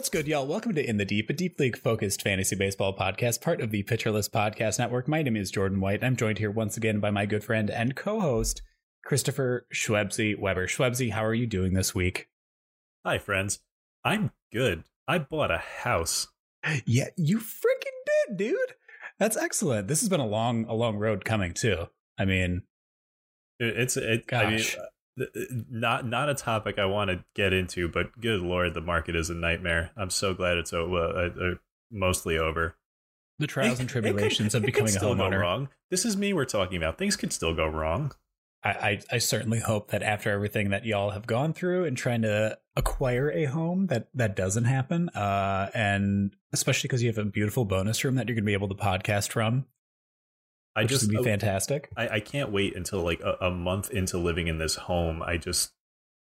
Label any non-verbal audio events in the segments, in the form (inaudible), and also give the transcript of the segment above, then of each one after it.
What's good, y'all? Welcome to In the Deep, a deep league focused fantasy baseball podcast, part of the Pitcher List Podcast Network. My name is Jordan White. I'm joined here once again by my good friend and co host, Christopher Schwebzy Weber. Schwebzy, how are you doing this week? Hi, friends. I'm good. I bought a house. Yeah, you freaking did, dude. That's excellent. This has been a long, a long road coming too. I mean, It's it. Gosh. I mean, not not a topic I want to get into, but good lord, the market is a nightmare. I'm so glad it's uh, uh, mostly over. the trials It- and could- tribulations it of could becoming a homeowner. wrong. This is me we're talking about. Things could still go wrong. I, I, I certainly hope that after everything that y'all have gone through and trying to acquire a home, that that doesn't happen. Uh, and especially because you have a beautiful bonus room that you're going to be able to podcast from, I just to be uh, fantastic. I, I can't wait until like a, a month into living in this home. I just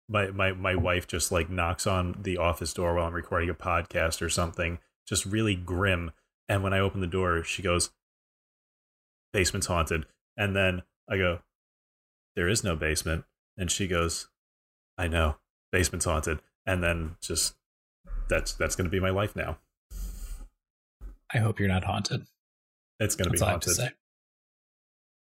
my my my wife just like knocks on the office door while I'm recording a podcast or something, just really grim. And when I open the door, she goes, "Basement's haunted." And then I go, "There is no basement." And she goes, "I know, basement's haunted." And then just that's that's going to be my life now. I hope you're not haunted. It's going to be That's I have to haunted.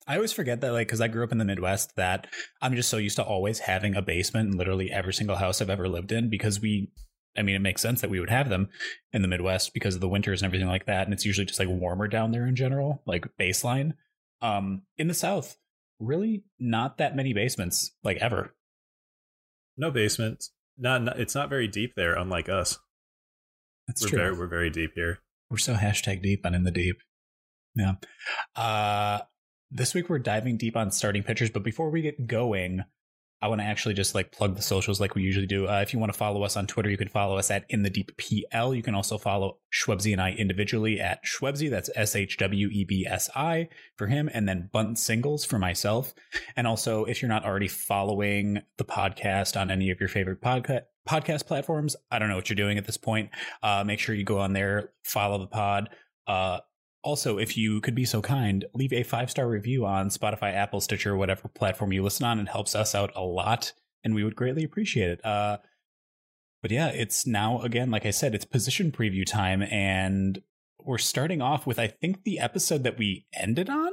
I always forget that, like, because I grew up in the Midwest, that I'm just so used to always having a basement in literally every single house I've ever lived in because we, I mean, it makes sense that we would have them in the Midwest because of the winters and everything like that. And it's usually just like warmer down there in general, like baseline. Um, in the South, really not that many basements, like ever. No basement. Not, not it's not very deep there, unlike us. That's we're true. very we're very deep here. We're so hashtag deep and in the deep. Yeah. Uh, this week we're diving deep on starting pitchers, but before we get going, I want to actually just like plug the socials like we usually do. Uh, if you want to follow us on Twitter, you can follow us at In the Deep PL. You can also follow Schwebzy and I individually at Schwebzy. That's S H W E B S I for him, and then Bunt Singles for myself. And also, if you're not already following the podcast on any of your favorite podcast podcast platforms, I don't know what you're doing at this point. Uh, make sure you go on there, follow the pod. Uh, also, if you could be so kind, leave a five star review on Spotify, Apple, Stitcher, whatever platform you listen on. It helps us out a lot, and we would greatly appreciate it. Uh, but yeah, it's now again, like I said, it's position preview time, and we're starting off with I think the episode that we ended on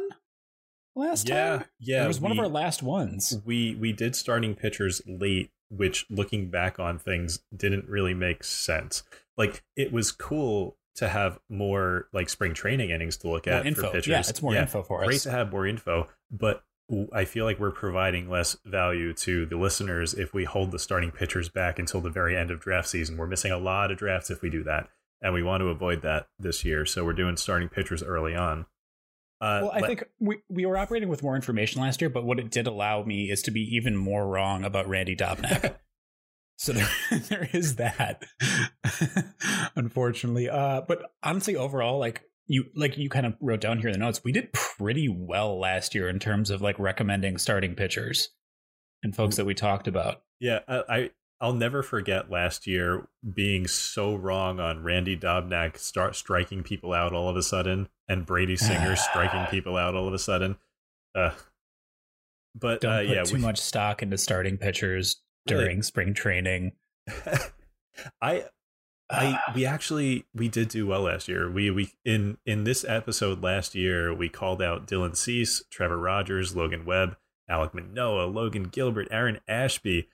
last Yeah, time. yeah. it was one of our last ones. we we did starting pitchers late which looking back on things didn't really make sense like it was cool to have more like spring training innings to look More at info. for pitchers Yeah, it's more info for great us. Great to have more info but i feel like we're providing less value to the listeners if we hold the starting pitchers back until the very end of draft season we're missing a lot of drafts if we do that and we want to avoid that this year so we're doing starting pitchers early on uh, Well, I let- think we, we were operating with more information last year, but what it did allow me is to be even more wrong about Randy Dobnak. (laughs) so there, (laughs) there is that, (laughs) unfortunately. Uh, but honestly, overall, like you like you kind of wrote down here in the notes, we did pretty well last year in terms of like recommending starting pitchers and folks that we talked about. Yeah, I, I I'll never forget last year being so wrong on Randy Dobnak start striking people out all of a sudden, and Brady Singer striking (sighs) people out all of a sudden. Uh, but Don't uh, put yeah, too we- much stock into starting pitchers Really? during spring training. (laughs) I I we (sighs) actually we did do well last year. We we in in this episode last year we called out Dylan Cease, Trevor Rogers, Logan Webb, Alek Manoah, Logan Gilbert, Aaron Ashby.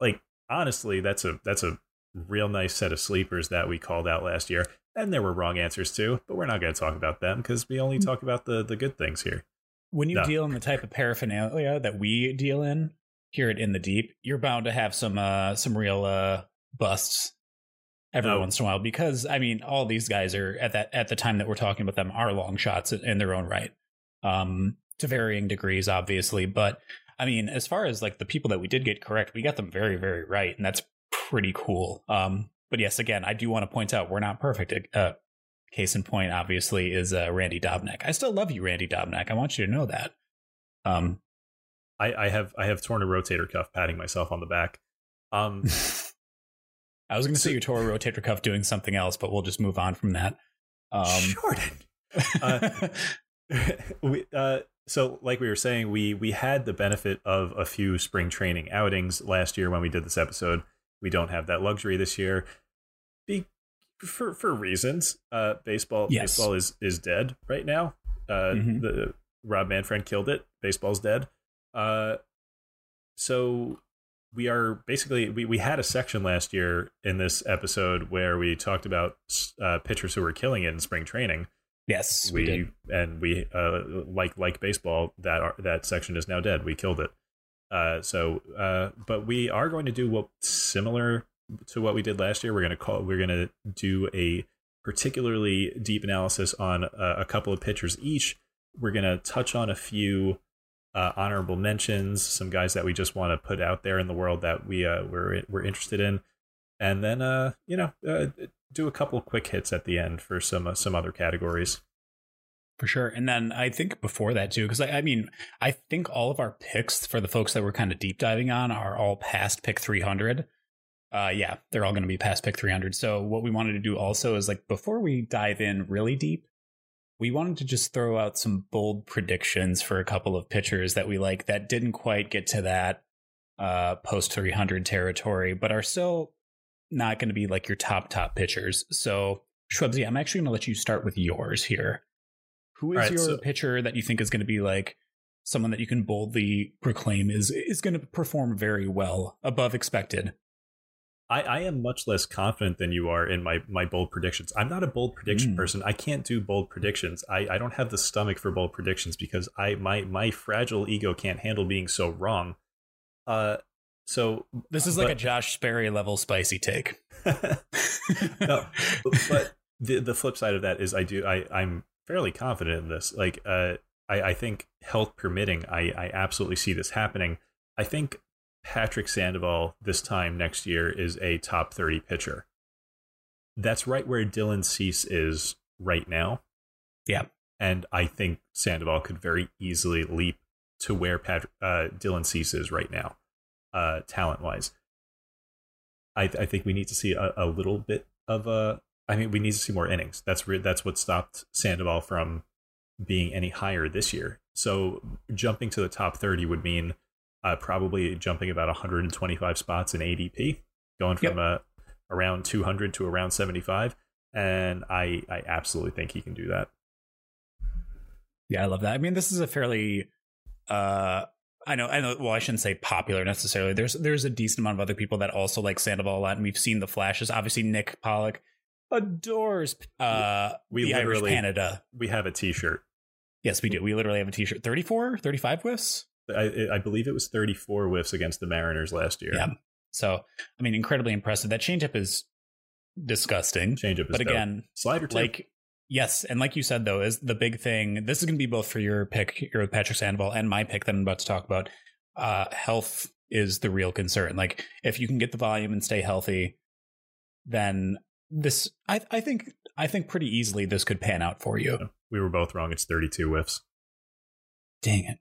Like honestly, that's a that's a real nice set of sleepers that we called out last year. And there were wrong answers too, but we're not going to talk about them because we only mm. talk about the the good things here. when you No. deal in the type of paraphernalia that we deal in here at In the Deep, you're bound to have some uh some real uh busts every No. once in a while because I mean all these guys are at that at the time that we're talking about them are long shots in their own right. Um to varying degrees obviously, but I mean as far as like the people that we did get correct, we got them very very right and that's pretty cool. Um but yes, again, I do want to point out we're not perfect. Uh case in point obviously is uh, Randy Dobnak. I still love you Randy Dobnak. I want you to know that. Um I, I have I have torn a rotator cuff patting myself on the back. Um (laughs) I was going to say you tore a rotator cuff doing something else, but we'll just move on from that. Um, (laughs) Jordan. Uh, (laughs) we uh so like we were saying we we had the benefit of a few spring training outings last year when we did this episode we don't have that luxury this year Be, for for reasons uh baseball Yes. baseball is is dead right now uh Mhm. the rob manfred killed it baseball's dead uh so we are basically we, we had a section last year in this episode where we talked about uh, pitchers who were killing it in spring training. Yes, we, we, and we uh like like baseball that are, that section is now dead. We killed it. Uh so uh but we are going to do what similar to what we did last year. We're going to call we're going to do a particularly deep analysis on uh, a couple of pitchers each. We're going to touch on a few uh, honorable mentions some guys that we just want to put out there in the world that we uh we're we're interested in and then uh you know uh, do a couple quick hits at the end for some uh, some other categories For sure. And then I think before that too, because I, I mean, I think all of our picks for the folks that we're kind of deep diving on are all past pick 300. Uh, yeah, they're all going to be past pick 300. So what we wanted to do also is like before we dive in really deep, we wanted to just throw out some bold predictions for a couple of pitchers that we like that didn't quite get to that uh, post 300 territory, but are still not going to be like your top top pitchers. So Schwebzy, I'm actually going to let you start with yours here. Who is right, your so- pitcher that you think is going to be like someone that you can boldly proclaim is is going to perform very well above expected? I, I am much less confident than you are in my, my bold predictions. I'm not a bold prediction Mm. person. I can't do bold predictions. I, I don't have the stomach for bold predictions because I my my fragile ego can't handle being so wrong. Uh, so This is like but- a Josh Sperry level spicy take. (laughs) (laughs) no, but the the flip side of that is I do I I'm fairly confident in this. Like uh, I I think health permitting, I I absolutely see this happening. I think Patrick Sandoval this time next year is a top thirty pitcher. That's right where Dylan Cease is right now. Yeah. and I think Sandoval could very easily leap to where Patrick uh, Dylan Cease is right now, uh, talent wise. I, I think we need to see a, a little bit of a. I mean, we need to see more innings. That's re- that's what stopped Sandoval from being any higher this year. So jumping to the top thirty would mean uh, probably jumping about 125 spots in ADP, going from uh, around 200 to around 75. And I I absolutely think he can do that. Yeah, I love that. I mean, this is a fairly uh I know I know well, I shouldn't say popular necessarily. There's there's a decent amount of other people that also like Sandoval a lot, and we've seen the flashes. Obviously, Nick Pollack adores uh We the Irish literally- Canada. We have a T-shirt. Yes, we do. We literally have a t-shirt. 34, 35 whiffs? I, I believe it was 34 whiffs against the Mariners last year. Yeah. So, I mean, incredibly impressive. That changeup is disgusting. Change up is But dope. again, slider too. like yes and like you said though is the big thing this is going to be both for your pick your patrick sandoval and my pick that i'm about to talk about uh health is the real concern like if you can get the volume and stay healthy then this i i think i think pretty easily this could pan out for you we were both wrong. It's 32 whiffs. dang it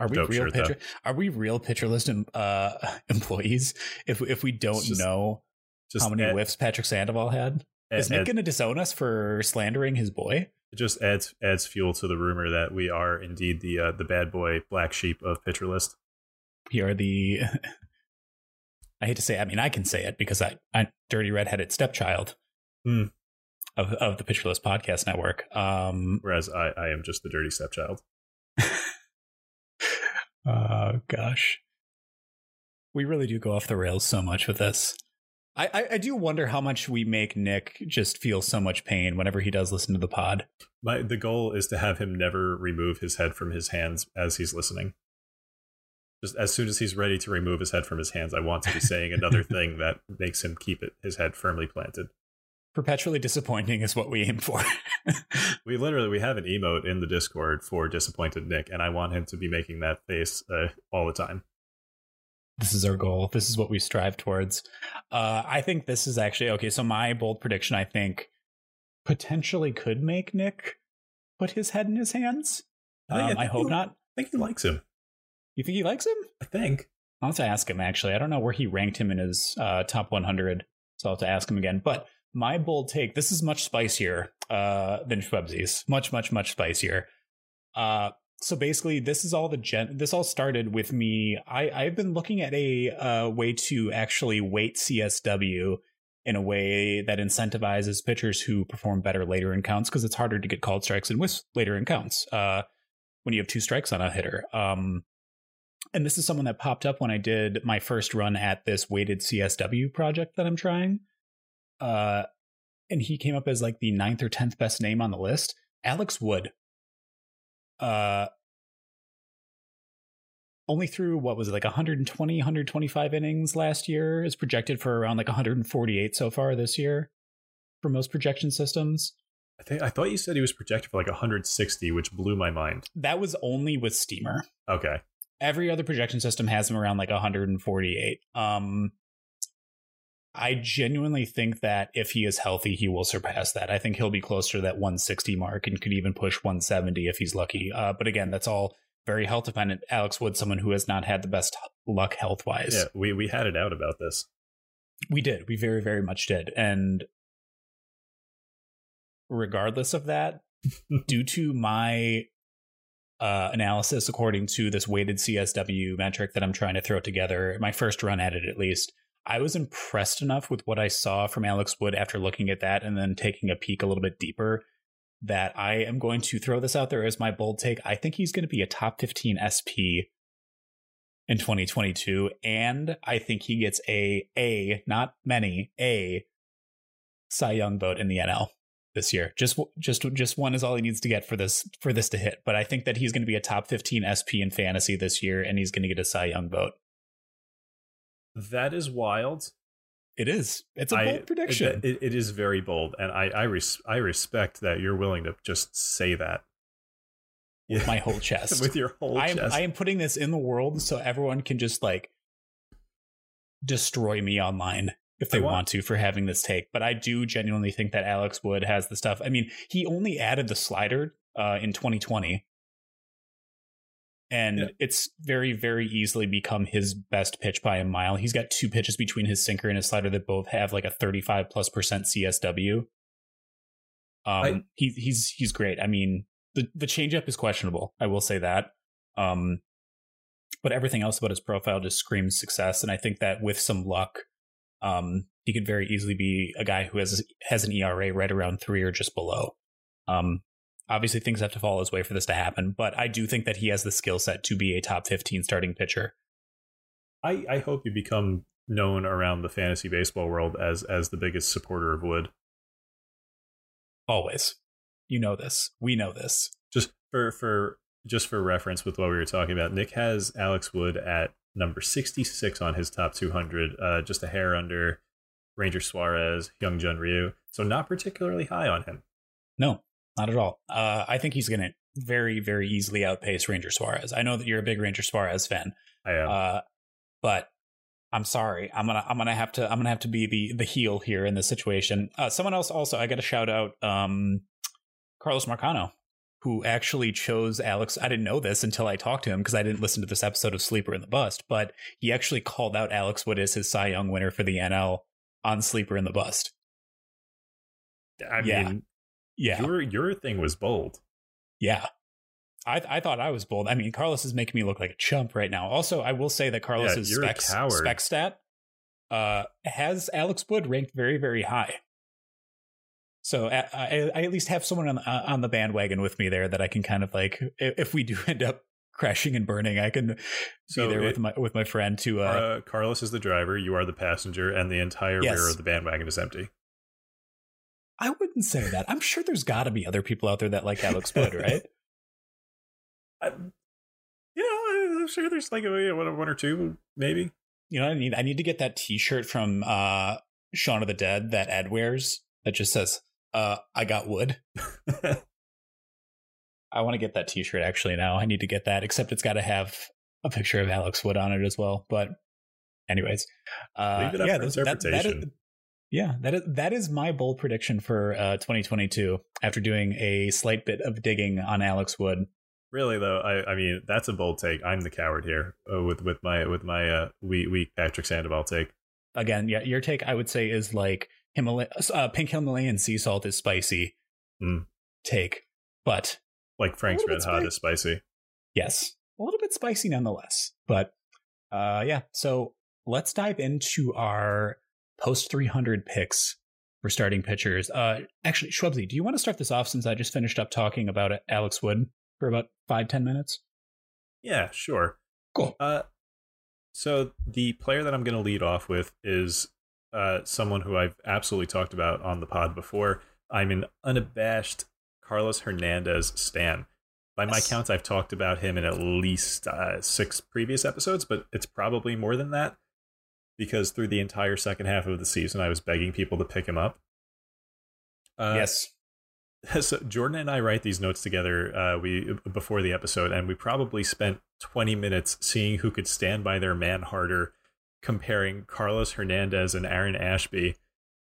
Are we Dope real shirt, though. pitcher? Are we real pitcher list uh, (laughs) employees? If if we don't just- know Just how many add- whiffs Patrick Sandoval had, add- is Nick going to disown us for slandering his boy? it just adds adds fuel to the rumor that we are indeed the uh, the bad boy black sheep of pitcher list. We are the. (laughs) I hate to say. I mean, I can say it because I, I dirty redheaded stepchild Hmm. of of the Pitcher List podcast network. Um, Whereas I, I am just the dirty stepchild. Oh gosh, we really do go off the rails so much with this. I, I, I do wonder how much we make Nick just feel so much pain whenever he does listen to the pod. My the goal is to have him never remove his head from his hands as he's listening. Just as soon as he's ready to remove his head from his hands, I want to be saying another (laughs) thing that makes him keep it his head firmly planted. Perpetually disappointing is what we aim for. (laughs) We literally we have an emote in the Discord for disappointed Nick, and I want him to be making that face uh, all the time. this is our goal. This is what we strive towards. Uh, I think this is actually okay. So my bold prediction, I think, potentially could make Nick put his head in his hands. I think- I Um, I hope he- not. I think he likes him. You think he likes him? I think. I'll have to ask him actually. I don't know where he ranked him in his uh, top 100, so I'll have to ask him again. But my bold take this is much spicier uh, than Schwebzy's. Much, much, much spicier. Uh, so basically, this is all the gen. This all started with me. I I've been looking at a uh, way to actually weight CSW in a way that incentivizes pitchers who perform better later in counts because it's harder to get called strikes and whiffs later in counts. Uh, when you have two strikes on a hitter. Um, and this is someone that popped up when I did my first run at this weighted CSW project that I'm trying. Uh, and he came up as like the ninth or tenth best name on the list. Alex Wood. Uh, only through what was it like 120, 125 innings last year is projected for around like 148 so far this year for most projection systems. I think I thought you said he was projected for like 160, which blew my mind. That was only with Steamer. Okay. every other projection system has him around like 148 um i genuinely think that if he is healthy he will surpass that. I think he'll be closer to that 160 mark and could even push 170 if he's lucky. Uh, but again that's all very health dependent. Alex wood someone who has not had the best luck health wise Yeah, we we had it out about this. we did. We very very much did. And regardless of that (laughs) due to my uh, analysis according to this weighted csw metric that i'm trying to throw together my first run at it at least i was impressed enough with what i saw from alex wood after looking at that and then taking a peek a little bit deeper that i am going to throw this out there as my bold take. I think he's going to be a top 15 sp in 2022 and i think he gets a a not many a cy young vote in the nl this year. Just just just one is all he needs to get for this for this to hit but i think that he's going to be a top 15 sp in fantasy this year and he's going to get a cy young vote That is wild. it is it's a I- bold prediction It, it is very bold, and I I, res- I respect that you're willing to just say that with my (laughs) whole chest with your whole I am, chest. I am putting this in the world so everyone can just like destroy me online if they want- want to for having this take. But I do genuinely think that Alex Wood has the stuff. I mean, he only added the slider uh, in 2020. And Yeah. it's very, very easily become his best pitch by a mile. He's got two pitches between his sinker and his slider that both have like a 35 plus percent CSW. Um, I- he, he's he's great. I mean, the the changeup is questionable. I will say that. Um, but everything else about his profile just screams success, and I think that with some luck, um, he could very easily be a guy who has has an ERA right around three or just below. Um, obviously, things have to fall his way for this to happen, but I do think that he has the skill set to be a top fifteen starting pitcher. I I hope you become known around the fantasy baseball world as as the biggest supporter of Wood. Always, you know this. We know this. Just for for just for reference with what we were talking about, Nick has Alex Wood at number 66 on his top 200, uh, just a hair under Ranger Suarez, Hyun Jin Ryu. So not particularly high on him. No, not at all. Uh, I think he's going to very, very easily outpace Ranger Suarez. I know that you're a big Ranger Suarez fan. I am. Uh, but I'm sorry. I'm gonna I'm gonna have to I'm gonna have to be the the heel here in this situation. Uh, someone else also I got to shout out um, Carlos Marcano. who actually chose Alex. I didn't know this until I talked to him because I didn't listen to this episode of Sleeper in the Bust, but he actually called out Alex Wood as his Cy Young winner for the NL on Sleeper in the Bust. I Yeah. mean, Yeah. your your thing was bold. Yeah. I, I thought I was bold. I mean, Carlos is making me look like a chump right now. Also, I will say that Carlos's specs, coward. spec stat uh, has Alex Wood ranked very, very high. So I, I, I at least have someone on the, uh, on the bandwagon with me there that I can kind of like, if we do (laughs) end up crashing and burning, I can So be there it- with my with my friend to. Uh, Uh, Carlos is the driver, you are the passenger, and the entire Yes. rear of the bandwagon is empty. I wouldn't say that. I'm sure there's got to be other people out there that like Alex (laughs) Wood, right? I, you know, I'm sure there's like a, one one or two, maybe. You know I need? I need to get that T-shirt from uh, Shaun of the Dead that Ed wears that just says, uh, "I got wood." (laughs) I want to get that T-shirt actually now. I need to get that, except it's got to have a picture of Alex Wood on it as well. But, anyways, uh, Leave it up yeah, that- that is- interpretation. Yeah, that is that is my bold prediction for uh, 2022. After doing a slight bit of digging on Alex Wood, Really though, I, I mean that's a bold take. I'm the coward here uh, with with my with my uh, weak, weak Patrick Sandoval take. again, yeah, your take I would say is like Himalaya, uh, pink Himalayan sea salt is spicy Mm. take, but Like Frank's Red Hot spicy. is spicy. yes, a little bit spicy nonetheless. But uh, yeah, so let's dive into our post 300 picks for starting pitchers. Uh, actually, Schwebzy, do you want to start this off since I just finished up talking about Alex Wood for about five ten minutes? Yeah, sure. Cool. Uh, so the player that I'm going to lead off with is uh, someone who I've absolutely talked about on the pod before. I'm an unabashed Carlos Hernandez stan. By my Yes. counts, I've talked about him in at least uh, six previous episodes, but it's probably more than that because through the entire second half of the season, I was begging people to pick him up. Uh, yes. (laughs) so Jordan and I write these notes together uh, we before the episode, and we probably spent 20 minutes seeing who could stand by their man harder, comparing Carlos Hernandez and Aaron Ashby.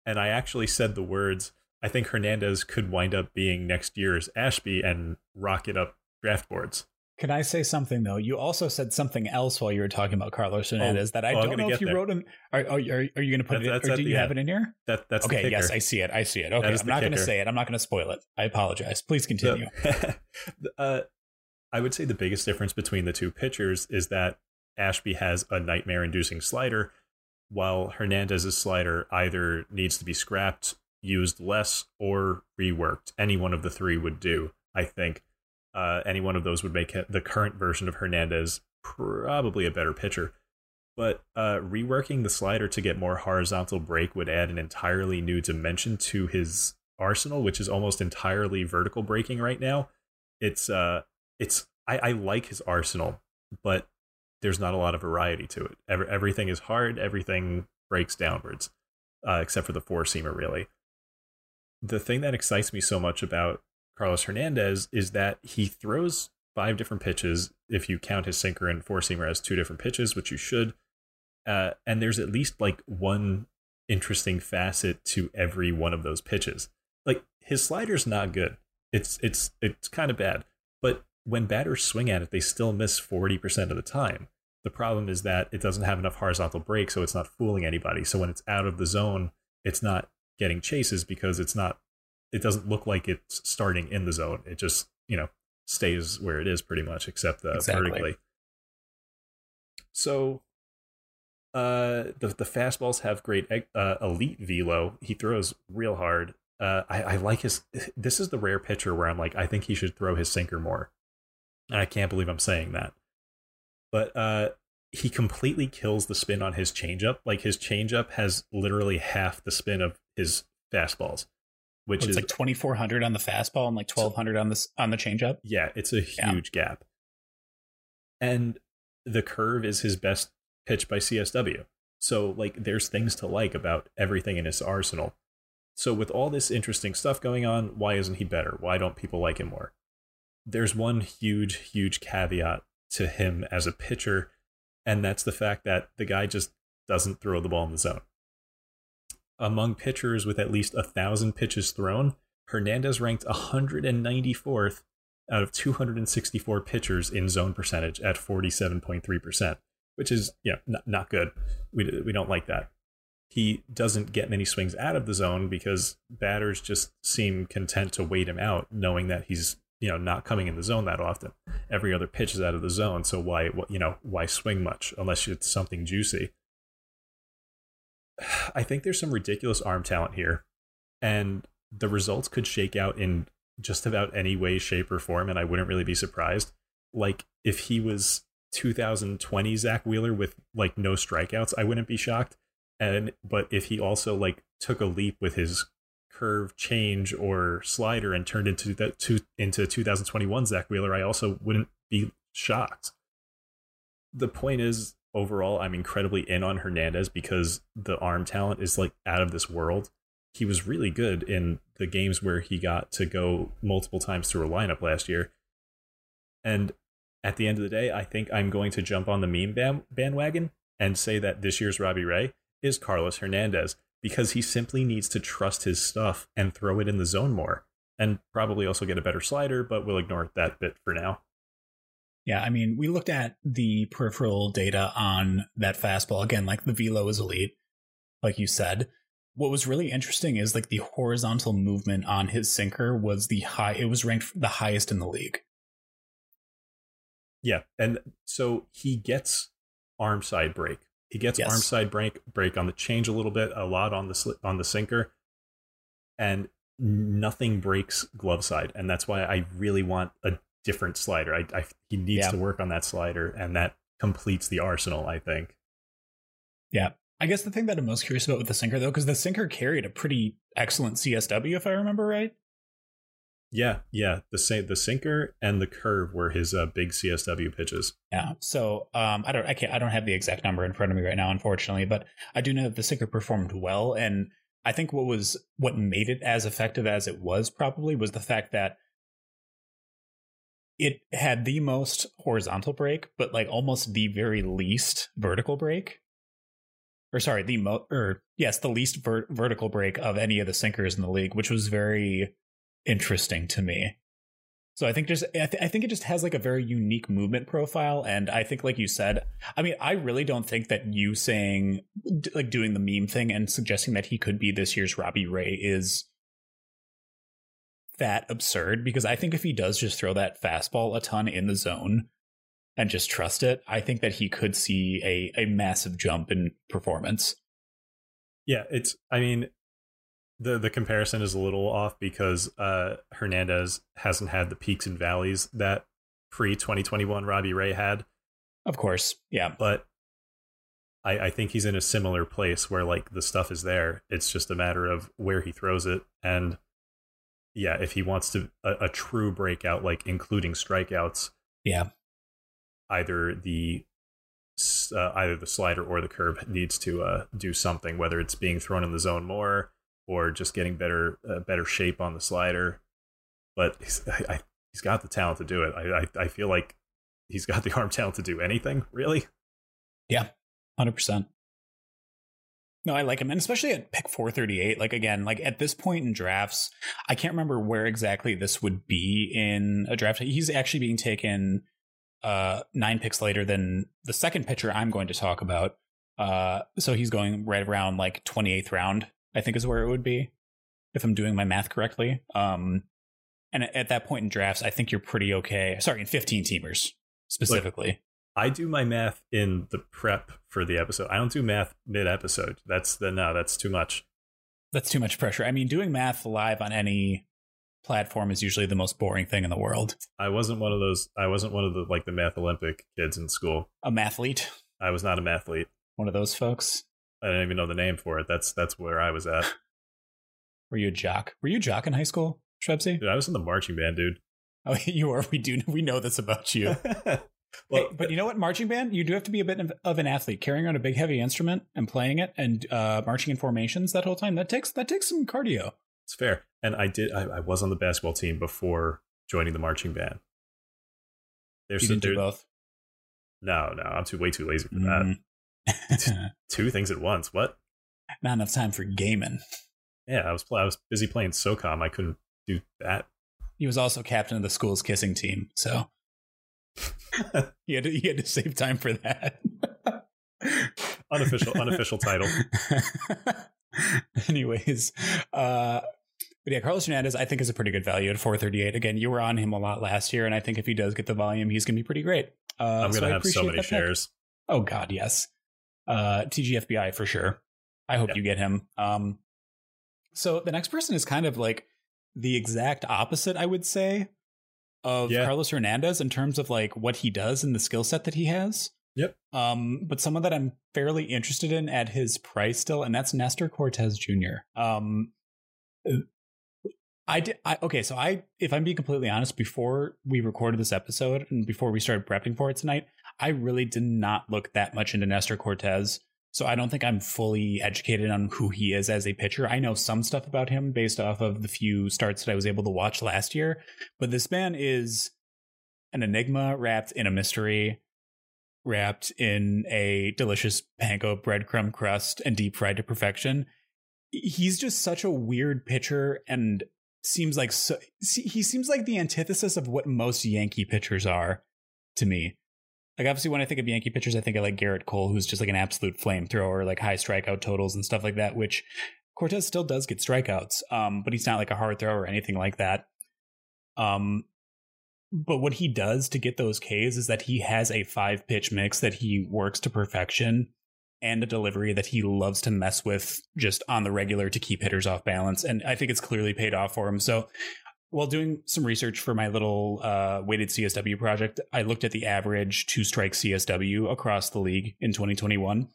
And I actually said the words, I think Hernandez could wind up being next year's Ashby and rocket up draft boards. Can I say something though? You also said something else while you were talking about Carlos Hernandez that I oh, don't know if you there. wrote him. Are, are, are you going to put That's- it? that's or do you have it in here? That that's okay. Yes, I see it. I see it. Okay, I'm not going to say it. I'm not going to spoil it. I apologize. Please So, continue. (laughs) uh, I would say the biggest difference between the two pitchers is that Ashby has a nightmare inducing slider, while Hernandez's slider either needs to be scrapped, used less, or reworked. Any one of the three would do, I think. Uh, any one of those would make the current version of Hernandez probably a better pitcher. But uh, reworking the slider to get more horizontal break would add an entirely new dimension to his arsenal, which is almost entirely vertical breaking right now. It's uh, it's I, I like his arsenal, but there's not a lot of variety to it. Every, everything is hard. Everything breaks downwards, uh, except for the four seamer. Really, the thing that excites me so much about Carlos Hernandez is that he throws five different pitches. If you count his sinker and four seamer as two different pitches, which you should, uh, and there's at least like one interesting facet to every one of those pitches. Like his slider's not good. It's it's it's kind of bad. But when batters swing at it, they still miss 40% of the time. The problem is that it doesn't have enough horizontal break, so it's not fooling anybody. So when it's out of the zone, it's not getting chases because it's not it doesn't look like it's starting in the zone. It just, you know, stays where it is pretty much, except uh, Exactly. vertically. So uh, the the fastballs have great uh, elite velo. He throws real hard. Uh, I, I like his. This is the rare pitcher where I'm like, I think he should throw his sinker more. And I can't believe I'm saying that. But uh, he completely kills the spin on his changeup. Like his changeup has literally half the spin of his fastballs, which it's is like 2400 on the fastball and like 1200 on this on the changeup. yeah, it's a Yeah. huge gap. And the curve is his best pitch by CSW. So like there's things to like about everything in his arsenal. So with all this interesting stuff going on, why isn't he better? Why don't people like him more? There's one huge huge caveat to him as a pitcher and that's the fact that the guy just doesn't throw the ball in the zone. Among pitchers with at least a thousand pitches thrown, Hernandez ranked 194th out of 264 pitchers in zone percentage at 47.3%, which is yeah, not, not good. We, we don't like that. He doesn't get many swings out of the zone because batters just seem content to wait him out, knowing that he's you know not coming in the zone that often. Every other pitch is out of the zone, so why you know why swing much unless it's something juicy. I think there's some ridiculous arm talent here, and the results could shake out in just about any way, shape, or form, and I wouldn't really be surprised. Like if he was 2020 Zack Wheeler with like no strikeouts, I wouldn't be shocked. And but if he also like took a leap with his curve change or slider and turned into that to into 2021 Zack Wheeler, I also wouldn't be shocked. The point is, overall, I'm incredibly in on Hernandez because the arm talent is like out of this world he was really good in the games where he got to go multiple times through a lineup last year. And at the end of the day, I think I'm going to jump on the meme band- bandwagon and say that this year's Robbie Ray is Carlos Hernandez because he simply needs to trust his stuff and throw it in the zone more and probably also get a better slider, but we'll ignore that bit for now. Yeah, I mean, we looked at the peripheral data on that fastball. Again, like the velo is elite, like you said what was really interesting is like the horizontal movement on his sinker was the high it was ranked the highest in the league yeah and so he gets arm side break he gets yes. arm side break break on the change a little bit a lot on the on the sinker and nothing breaks glove side and that's why i really want a different slider i, I he needs yeah. to work on that slider and that completes the arsenal i think yeah I guess the thing that I'm most curious about with the sinker, though, because the sinker carried a pretty excellent CSW, if I remember right. Yeah, yeah. The the sinker and the curve were his uh, big CSW pitches. Yeah. So um, I don't, I can't, I don't have the exact number in front of me right now, unfortunately, but I do know that the sinker performed well, and I think what was what made it as effective as it was probably was the fact that it had the most horizontal break, but like almost the very least vertical break or sorry, the mo or yes, the least ver- vertical break of any of the sinkers in the league, which was very interesting to me. So I think just I, th- I, think it just has like a very unique movement profile, and I think like you said, I mean, I really don't think that you saying like doing the meme thing and suggesting that he could be this year's Robbie Ray is that absurd because I think if he does just throw that fastball a ton in the zone, and just trust it, I think that he could see a, a massive jump in performance. Yeah, it's I mean the the comparison is a little off because uh Hernandez hasn't had the peaks and valleys that pre 2021 Robbie Ray had. Of course. Yeah. But I, I think he's in a similar place where like the stuff is there. It's just a matter of where he throws it. And yeah, if he wants to a, a true breakout, like including strikeouts, yeah, either the uh, either the slider or the curve needs to uh, do something, whether it's being thrown in the zone more or just getting better uh, better shape on the slider. But he's, I, I, he's got the talent to do it. I, I, I feel like he's got the (laughs) arm talent to do anything, really. Yeah, hundred percent. No, I like him, and especially at pick 438. Like again, like at this point in drafts, I can't remember where exactly this would be in a draft. He's actually being taken uh, nine picks later than the second pitcher I'm going to talk about. Uh, so he's going right around like 28th round, I think is where it would be, if I'm doing my math correctly. Um, and at that point in drafts, I think you're pretty okay. Sorry, in 15 teamers specifically. Look, I do my math in the prep for the episode. I don't do math mid episode. That's the no, that's too much. That's too much pressure. I mean, doing math live on any platform is usually the most boring thing in the world. I wasn't one of those. I wasn't one of the like the math Olympic kids in school. A mathlete. I was not a mathlete. One of those folks. I didn't even know the name for it. That's that's where I was at. (laughs) Were you a jock? Were you a jock in high school, Schwebzy? Dude, I was in the marching band, dude. Oh, (laughs) you are. We do. We know this about you. (laughs) well, hey, but you know what? Marching band, you do have to be a bit of an athlete, carrying around a big, heavy instrument and playing it, and uh, marching in formations that whole time. That takes that takes some cardio. It's fair. And I did. I, I, was on the basketball team before joining the marching band. There's you didn't do both. No, no, I'm too way too lazy for that. Mm. (laughs) Two things at once. What? Not enough time for gaming. Yeah, I was I was busy playing SOCOM. I couldn't do that. he was also captain of the school's kissing team, so (laughs) he had to, had to save time for that. (laughs) unofficial unofficial title. (laughs) Anyways, uh, but yeah, Carlos Hernandez, I think is a pretty good value at 438. Again, you were on him a lot last year, and I think if he does get the volume, he's going to be pretty great. Uh, I'm gonna I have so many that pick. shares. Oh God, yes. Uh, TGFBI for sure. I hope Yeah. you get him. Um, so the next person is kind of like the exact opposite, I would say, of Yeah. Carlos Hernandez in terms of like what he does and the skill set that he has. Yep. Um, but someone that I'm fairly interested in at his price still, and that's Nestor Cortes Jr. Um, I did. I, okay, so I, if I'm being completely honest, before we recorded this episode and before we started prepping for it tonight, I really did not look that much into Nestor Cortez. So I don't think I'm fully educated on who he is as a pitcher. I know some stuff about him based off of the few starts that I was able to watch last year, but this man is an enigma wrapped in a mystery, wrapped in a delicious panko breadcrumb crust and deep fried to perfection. He's just such a weird pitcher and seems like so, he seems like the antithesis of what most Yankee pitchers are to me. Like obviously when I think of Yankee pitchers, I think of like Gerrit Cole, who's just like an absolute flamethrower, like high strikeout totals and stuff like that, which Cortes still does get strikeouts. Um, but he's not like a hard thrower or anything like that. Um, but what he does to get those Ks is that he has a five pitch mix that he works to perfection and a delivery that he loves to mess with just on the regular to keep hitters off balance. And I think it's clearly paid off for him. So while doing some research for my little uh, weighted CSW project, I looked at the average two strike CSW across the league in 2021,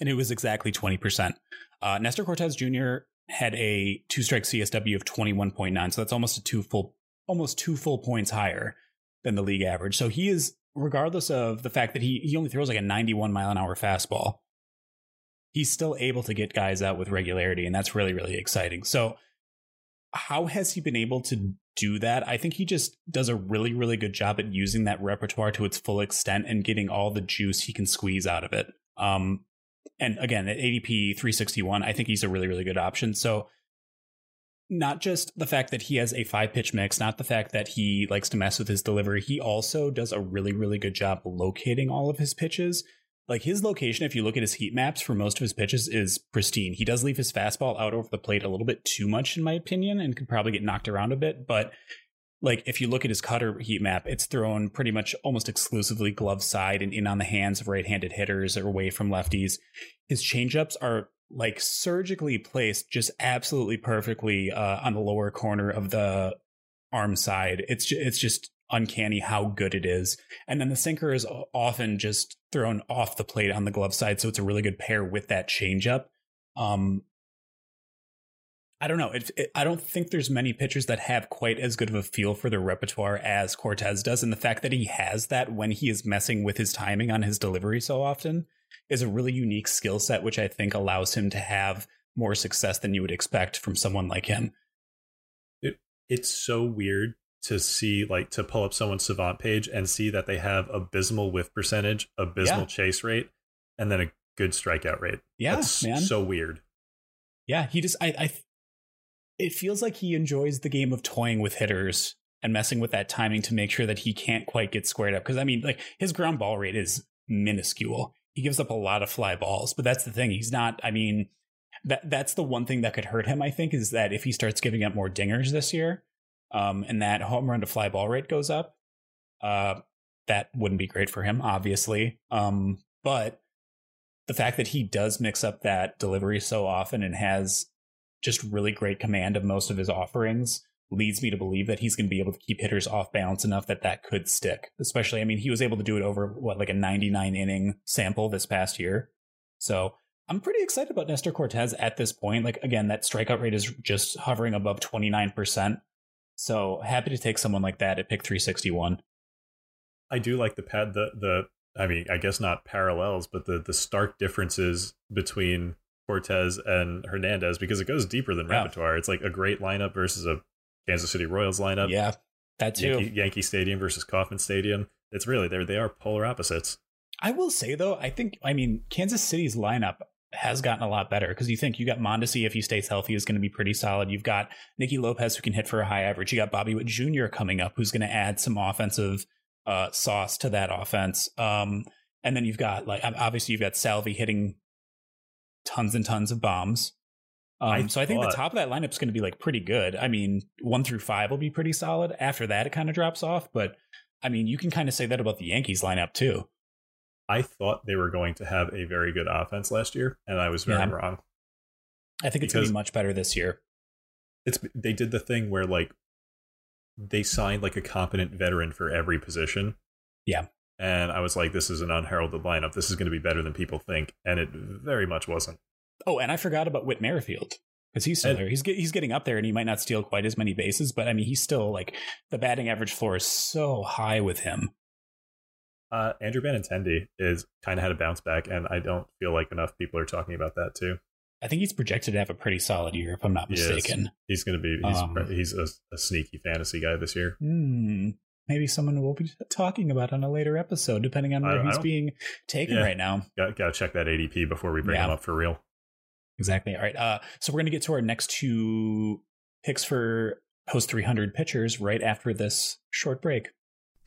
and it was exactly 20%. Uh, Nestor Cortes Jr. had a two strike CSW of 21.9, so that's almost a two full, almost two full points higher than the league average. So he is, regardless of the fact that he he only throws like a 91 mile an hour fastball, he's still able to get guys out with regularity, and that's really really exciting. So how has he been able to do that? I think he just does a really, really good job at using that repertoire to its full extent and getting all the juice he can squeeze out of it. Um, and again, at ADP 361, I think he's a really, really good option. So, not just the fact that he has a five pitch mix, not the fact that he likes to mess with his delivery, he also does a really, really good job locating all of his pitches. Like his location, if you look at his heat maps for most of his pitches, is pristine. He does leave his fastball out over the plate a little bit too much, in my opinion, and could probably get knocked around a bit. But like if you look at his cutter heat map, it's thrown pretty much almost exclusively glove side and in on the hands of right-handed hitters or away from lefties. His changeups are like surgically placed, just absolutely perfectly uh, on the lower corner of the arm side. It's ju- it's just uncanny how good it is. And then the sinker is often just thrown off the plate on the glove side, so it's a really good pair with that changeup. Um, I don't know. It, it, I don't think there's many pitchers that have quite as good of a feel for their repertoire as Cortes does, and the fact that he has that when he is messing with his timing on his delivery so often is a really unique skill set, which I think allows him to have more success than you would expect from someone like him. It's so weird to see like to pull up someone's savant page and see that they have abysmal whiff percentage, abysmal Yeah. chase rate, and then a good strikeout rate. Yeah, That's man. so weird. Yeah, he just I, I it feels like he enjoys the game of toying with hitters and messing with that timing to make sure that he can't quite get squared up. Because I mean, like his ground ball rate is minuscule. He gives up a lot of fly balls, but that's the thing. He's not. I mean, that that's the one thing that could hurt him. I think is that if he starts giving up more dingers this year, um, and that home run to fly ball rate goes up, uh, that wouldn't be great for him, obviously. Um, but the fact that he does mix up that delivery so often and has just really great command of most of his offerings leads me to believe that he's going to be able to keep hitters off balance enough that that could stick. Especially, I mean, he was able to do it over what like a 99 inning sample this past year. So I'm pretty excited about Nestor Cortes at this point. Like again, that strikeout rate is just hovering above 29%. So happy to take someone like that at pick 361. I do like the pad the the I mean, I guess not parallels, but the the stark differences between Cortes and Hernandez because it goes deeper than Yeah. repertoire. It's like a great lineup versus a Kansas City Royals lineup. Yeah, that too. Yankee, Yankee Stadium versus Kauffman Stadium. It's really they they are polar opposites. I will say though, I think I mean Kansas City's lineup has gotten a lot better because you think you got Mondesi if he stays healthy is going to be pretty solid. You've got Nicky Lopez who can hit for a high average. You got Bobby Witt Jr. coming up who's going to add some offensive uh, sauce to that offense. Um, and then you've got like obviously you've got Salvy hitting tons and tons of bombs. Um, I so I think the top of that lineup is going to be like pretty good. I mean, one through five will be pretty solid. After that, it kind of drops off. But I mean, you can kind of say that about the Yankees lineup too. I thought they were going to have a very good offense last year, and I was very yeah. wrong. I think it's going to be much better this year. It's they did the thing where like they signed like a competent veteran for every position. Yeah. And I was like, this is an unheralded lineup. This is going to be better than people think. And it very much wasn't. Oh, and I forgot about Whit Merrifield because he's still and, there. He's get, he's getting up there, and he might not steal quite as many bases, but I mean, he's still like the batting average floor is so high with him. Uh, Andrew Benintendi is kind of had a bounce back, and I don't feel like enough people are talking about that too. I think he's projected to have a pretty solid year, if I'm not mistaken. He he's going to be he's, um, he's a, a, sneaky fantasy guy this year. Hmm, maybe someone will be talking about on a later episode, depending on where he's being taken yeah, right now. Got got to check that ADP before we bring yeah. him up for real. Exactly. All right. Uh, so we're going to get to our next two picks for post 300 pitchers right after this short break.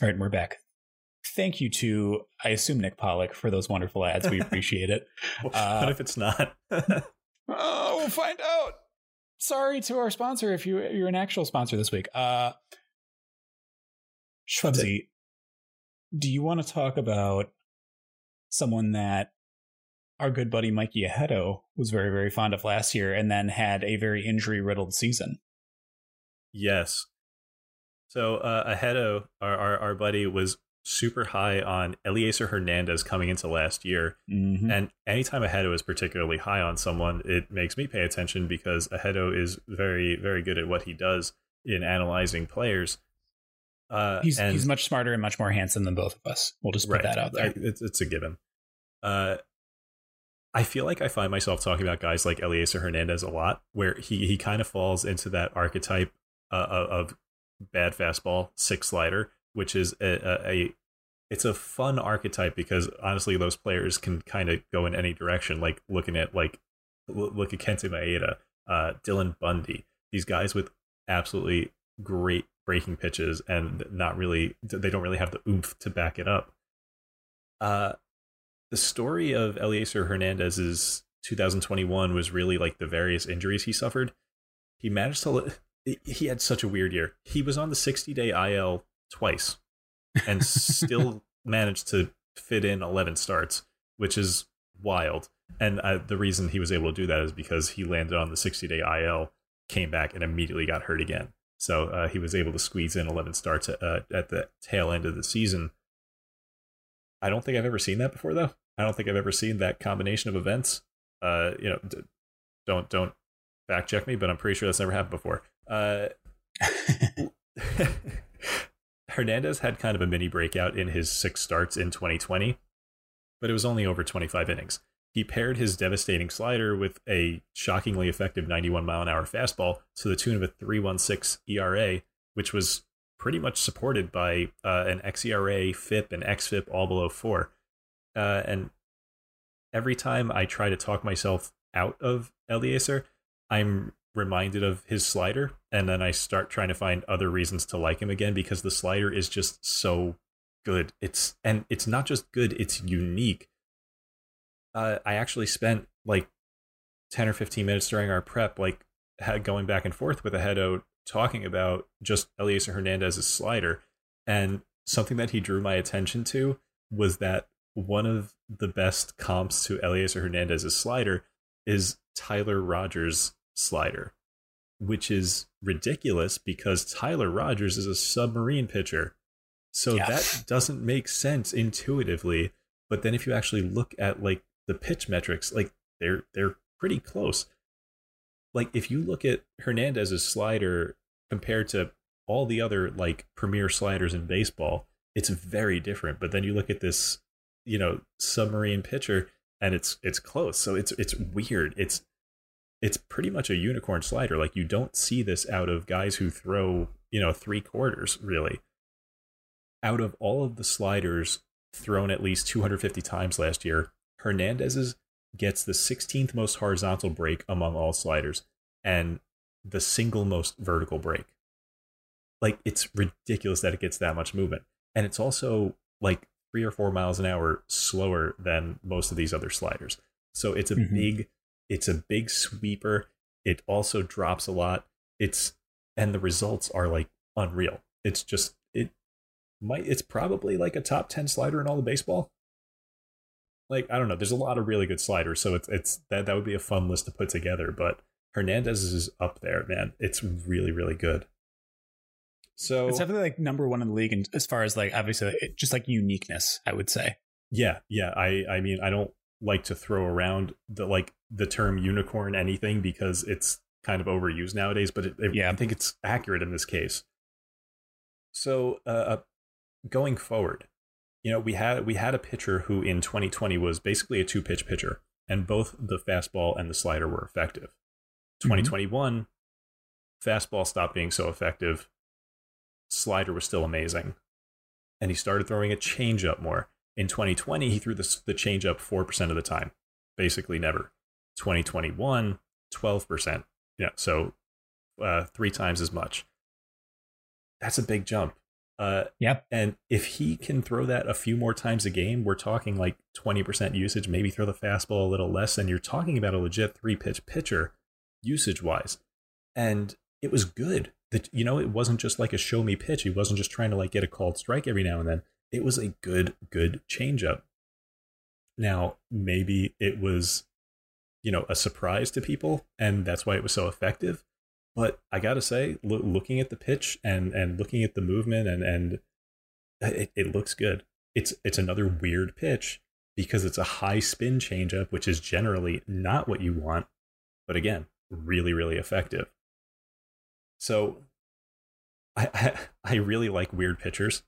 All right, we're back. Thank you to, I assume, Nick Pollack for those wonderful ads. We appreciate it. (laughs) Uh, what if it's not? (laughs) oh, we'll find out. Sorry to our sponsor if you, you're an actual sponsor this week. Uh, do you want to talk about someone that our good buddy Mikey Ajeto was very, very fond of last year and then had a very injury riddled season? Yes. So uh, Ajeto, our, our, our buddy, was super high on Elieser Hernandez coming into last year. Mm-hmm. And anytime Ajeto is particularly high on someone, it makes me pay attention because Ajeto is very, very good at what he does in analyzing players. Uh, he's and, he's much smarter and much more handsome than both of us. We'll just put right, that out there. It's, it's a given. Uh, I feel like I find myself talking about guys like Elieser Hernandez a lot, where he he kind of falls into that archetype uh, of bad fastball, six slider, which is a, a, a it's a fun archetype because honestly, those players can kind of go in any direction. Like looking at like look at Kenta Maeda, uh, Dylan Bundy, these guys with absolutely great breaking pitches and not really they don't really have the oomph to back it up. Uh, the story of Elieser Hernandez's 2021 was really like the various injuries he suffered. He managed to he had such a weird year. He was on the 60 day IL twice and (laughs) still managed to fit in 11 starts, which is wild. And uh, the reason he was able to do that is because he landed on the 60 day IL, came back, and immediately got hurt again. So uh, he was able to squeeze in 11 starts at, uh, at the tail end of the season. I don't think I've ever seen that before, though. I don't think I've ever seen that combination of events. Uh, you know, d- don't don't fact check me, but I'm pretty sure that's never happened before. Uh, (laughs) Hernandez had kind of a mini breakout in his six starts in 2020, but it was only over 25 innings. He paired his devastating slider with a shockingly effective 91 mile an hour fastball to the tune of a 3.16 ERA, which was pretty much supported by uh, an xERA, FIP, and xFIP all below four. Uh, and every time I try to talk myself out of Elieser, I'm reminded of his slider and then I start trying to find other reasons to like him again because the slider is just so good. It's and it's not just good, it's unique. Uh, I actually spent like 10 or 15 minutes during our prep, like had going back and forth with Ajeto talking about just Elieser Hernandez's slider. And something that he drew my attention to was that one of the best comps to Elieser Hernandez's slider is Tyler Rogers' slider, which is ridiculous because Tyler Rogers is a submarine pitcher. So yeah. that (laughs) doesn't make sense intuitively. But then if you actually look at like the pitch metrics, like they're they're pretty close. Like if you look at Hernandez's slider compared to all the other like premier sliders in baseball, it's very different. But then you look at this, you know, submarine pitcher and it's it's close. So it's it's weird. It's it's pretty much a unicorn slider. Like you don't see this out of guys who throw, you know, three quarters really. Out of all of the sliders thrown at least 250 times last year, Hernandez's gets the 16th most horizontal break among all sliders and the single most vertical break. Like it's ridiculous that it gets that much movement. And it's also like three or four miles an hour slower than most of these other sliders. So it's a mm-hmm. big it's a big sweeper. It also drops a lot. It's and the results are like unreal. It's just it might it's probably like a top 10 slider in all the baseball. Like I don't know, there's a lot of really good sliders, so it's it's that that would be a fun list to put together, but Hernandez is up there, man. It's really really good. So it's definitely like number one in the league, and as far as like obviously just like uniqueness, I would say. Yeah, yeah. I I mean I don't like to throw around the like the term unicorn anything because it's kind of overused nowadays, but it, it, yeah. I think it's accurate in this case. So, uh, uh, going forward, you know, we had we had a pitcher who in 2020 was basically a two pitch pitcher, and both the fastball and the slider were effective. 2021, mm-hmm. fastball stopped being so effective. Slider was still amazing, and he started throwing a changeup more. In 2020, he threw the, the changeup 4% of the time, basically never. 2021, 12%. Yeah, so uh, three times as much. That's a big jump. Uh, yep. And if he can throw that a few more times a game, we're talking like 20% usage, maybe throw the fastball a little less, and you're talking about a legit three pitch pitcher usage wise. And it was good. That you know, it wasn't just like a show me pitch. He wasn't just trying to like get a called strike every now and then it was a good, good changeup. Now, maybe it was, you know, a surprise to people, and that's why it was so effective. But I gotta say, lo- looking at the pitch and and looking at the movement, and and uh, it, it looks good. It's it's another weird pitch because it's a high spin changeup, which is generally not what you want. But again, really, really effective. So I, I, (laughs) I really like weird pitchers.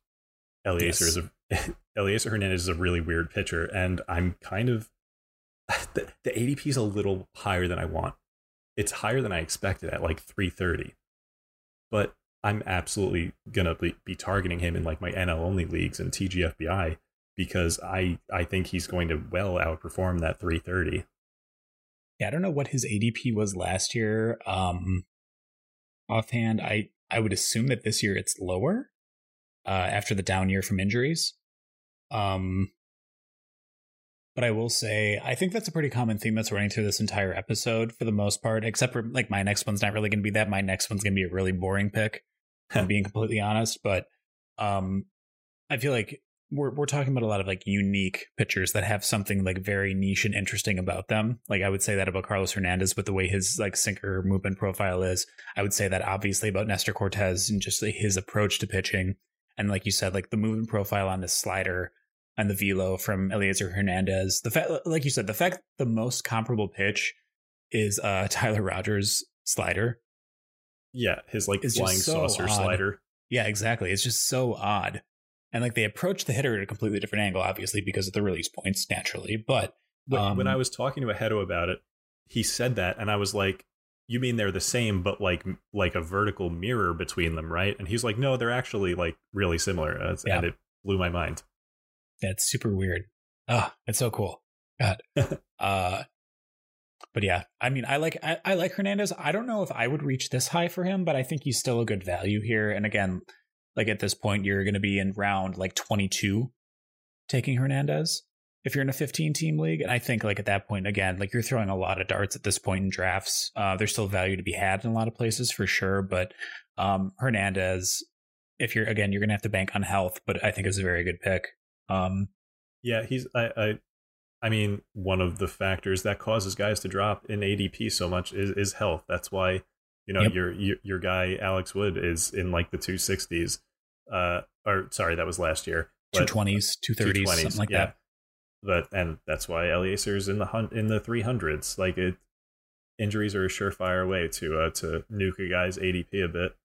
Elieser yes. is a (laughs) Elieser Hernandez is a really weird pitcher, and I'm kind of (laughs) the, the ADP is a little higher than I want. It's higher than I expected at like 330, but I'm absolutely gonna be, be targeting him in like my NL only leagues and TGFBI because I I think he's going to well outperform that 330. Yeah, I don't know what his ADP was last year. Um, offhand, I I would assume that this year it's lower uh, after the down year from injuries. Um, but I will say, I think that's a pretty common theme that's running through this entire episode for the most part, except for like my next one's not really going to be that. My next one's going to be a really boring pick, I'm being completely honest. But um, I feel like we're we're talking about a lot of like unique pitchers that have something like very niche and interesting about them. Like I would say that about Carlos Hernandez with the way his like sinker movement profile is. I would say that obviously about Nestor Cortes and just like, his approach to pitching. And like you said, like the movement profile on the slider and the velo from Elieser Hernandez. The fact, like you said, the fact the most comparable pitch is uh (laughs) Tyler Rogers slider. Yeah, his like flying so saucer odd. slider. Yeah, exactly. It's just so odd. And like they approach the hitter at a completely different angle, obviously, because of the release points naturally. But um, when I was talking to Ajeto about it, he said that, and I was like, you mean they're the same but like like a vertical mirror between them right? And he's like no they're actually like really similar. Yeah. and it blew my mind. That's super weird. Oh it's so cool. God. (laughs) Uh but yeah i mean i like I, I like hernandez. I don't know if i would reach this high for him but i think he's still a good value here. And again like at this point you're going to be in round like 22 taking hernandez if you're in a 15 team league. And I think like at that point, again, like you're throwing a lot of darts at this point in drafts. Uh, there's still value to be had in a lot of places for sure. But um, Hernandez, if you're again, you're gonna have to bank on health, but I think is a very good pick. Um, yeah, he's I, I I mean, one of the factors that causes guys to drop in ADP so much is, is health. That's why, you know, yep. your, your your guy Alex Wood is in like the 260s. Uh or sorry, that was last year. 220s, 230s, something like yeah. that. But and that's why Elieser's in the hunt in the 300s. Like it injuries are a surefire way to uh to nuke a guy's ADP a bit.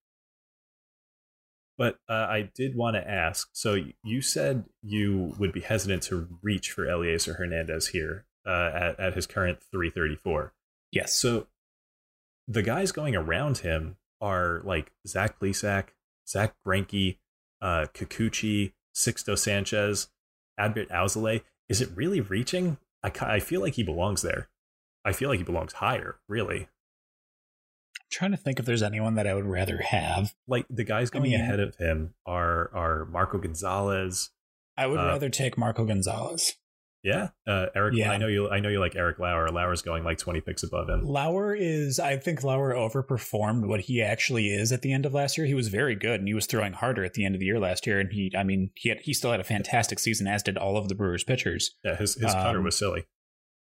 But uh, I did want to ask. So you said you would be hesitant to reach for Elieser Hernandez here uh, at at his current 334. Yes. So the guys going around him are like Zach Plesac, Zack Greinke, uh, Kikuchi, Sixto Sanchez, Adbert Alzolay. Is it really reaching? I I feel like he belongs there. I feel like he belongs higher. Really I'm trying to think if there's anyone that I would rather have. Like the guys going I mean, ahead of him are are Marco Gonzalez. I would uh, rather take Marco Gonzalez. Yeah, uh, Eric. Yeah. I know you. I know you like Eric Lauer. Lauer's going like twenty picks above him. Lauer is. I think Lauer overperformed what he actually is at the end of last year. He was very good, and he was throwing harder at the end of the year last year. And he, I mean, he had, he still had a fantastic season, as did all of the Brewers pitchers. Yeah, his his um, cutter was silly.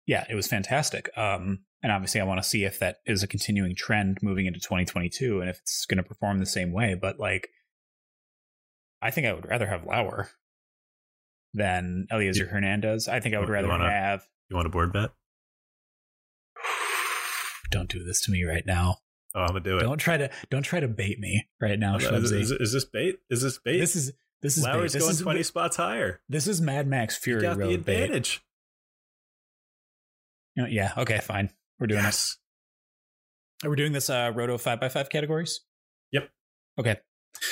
Yeah, it was fantastic. Um, and obviously, I want to see if that is a continuing trend moving into 2022 and if it's going to perform the same way. But like, I think I would rather have Lauer than Elieser you, Hernandez. I think I would rather wanna, have. You want a board bet? (sighs) Don't do this to me right now. Oh, I'm gonna do it. Don't try to don't try to bait me right now. Is, is, is, this bait? Is this bait? This is this is Lauer's bait. This going is, 20 spots higher. This is Mad Max Fury you got Road the advantage. Bait. Yeah. Okay. Fine. We're doing yes. this. Are we doing this uh, Roto five by five categories? Yep. Okay.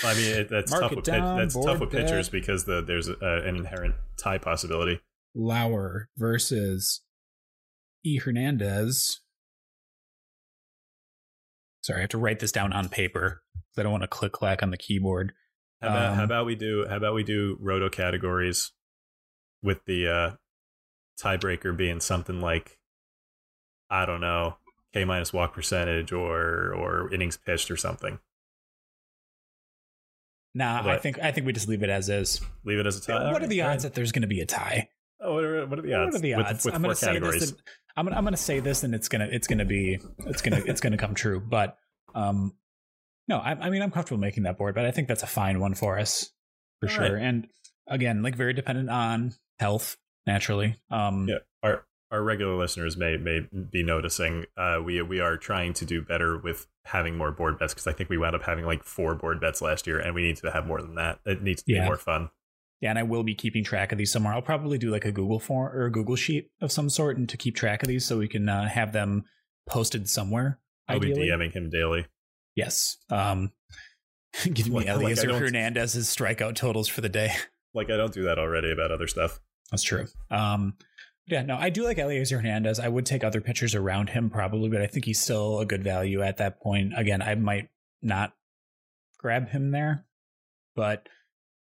I mean, it, that's Mark tough. With, down, that's tough with pitchers because the, there's a, an inherent tie possibility. Lauer versus E. Hernandez. Sorry, I have to write this down on paper because I don't want to click clack on the keyboard. How about, um, how about we do how about we do roto categories with the uh, tiebreaker being something like I don't know, K minus walk percentage or or innings pitched or something. Nah, but I think I think we just leave it as is. Leave it as a tie. What are the odds that there's going to be a tie? Oh, what are, what are the odds? What are the odds? With, with I'm going to say this. And, I'm I'm going to say this, and it's gonna it's gonna be it's gonna it's gonna come true. But um, no, I, I mean I'm comfortable making that board, but I think that's a fine one for us for All sure. Right. And again, like very dependent on health naturally. Um, yeah, our regular listeners may may be noticing uh, we we are trying to do better with having more board bets because I think we wound up having like four board bets last year, and we need to have more than that. It needs to yeah. be more fun. Yeah, and I will be keeping track of these somewhere. I'll probably do like a Google form or a Google sheet of some sort, and to keep track of these so we can uh, have them posted somewhere. I'll ideally. be DMing him daily. Yes. Um, (laughs) give me like, Elieser like Hernandez's strikeout totals for the day. Like I don't do that already about other stuff. That's true. Um, yeah, no, I do like Elieser Hernandez. I would take other pitchers around him probably, but I think he's still a good value at that point. Again, I might not grab him there, but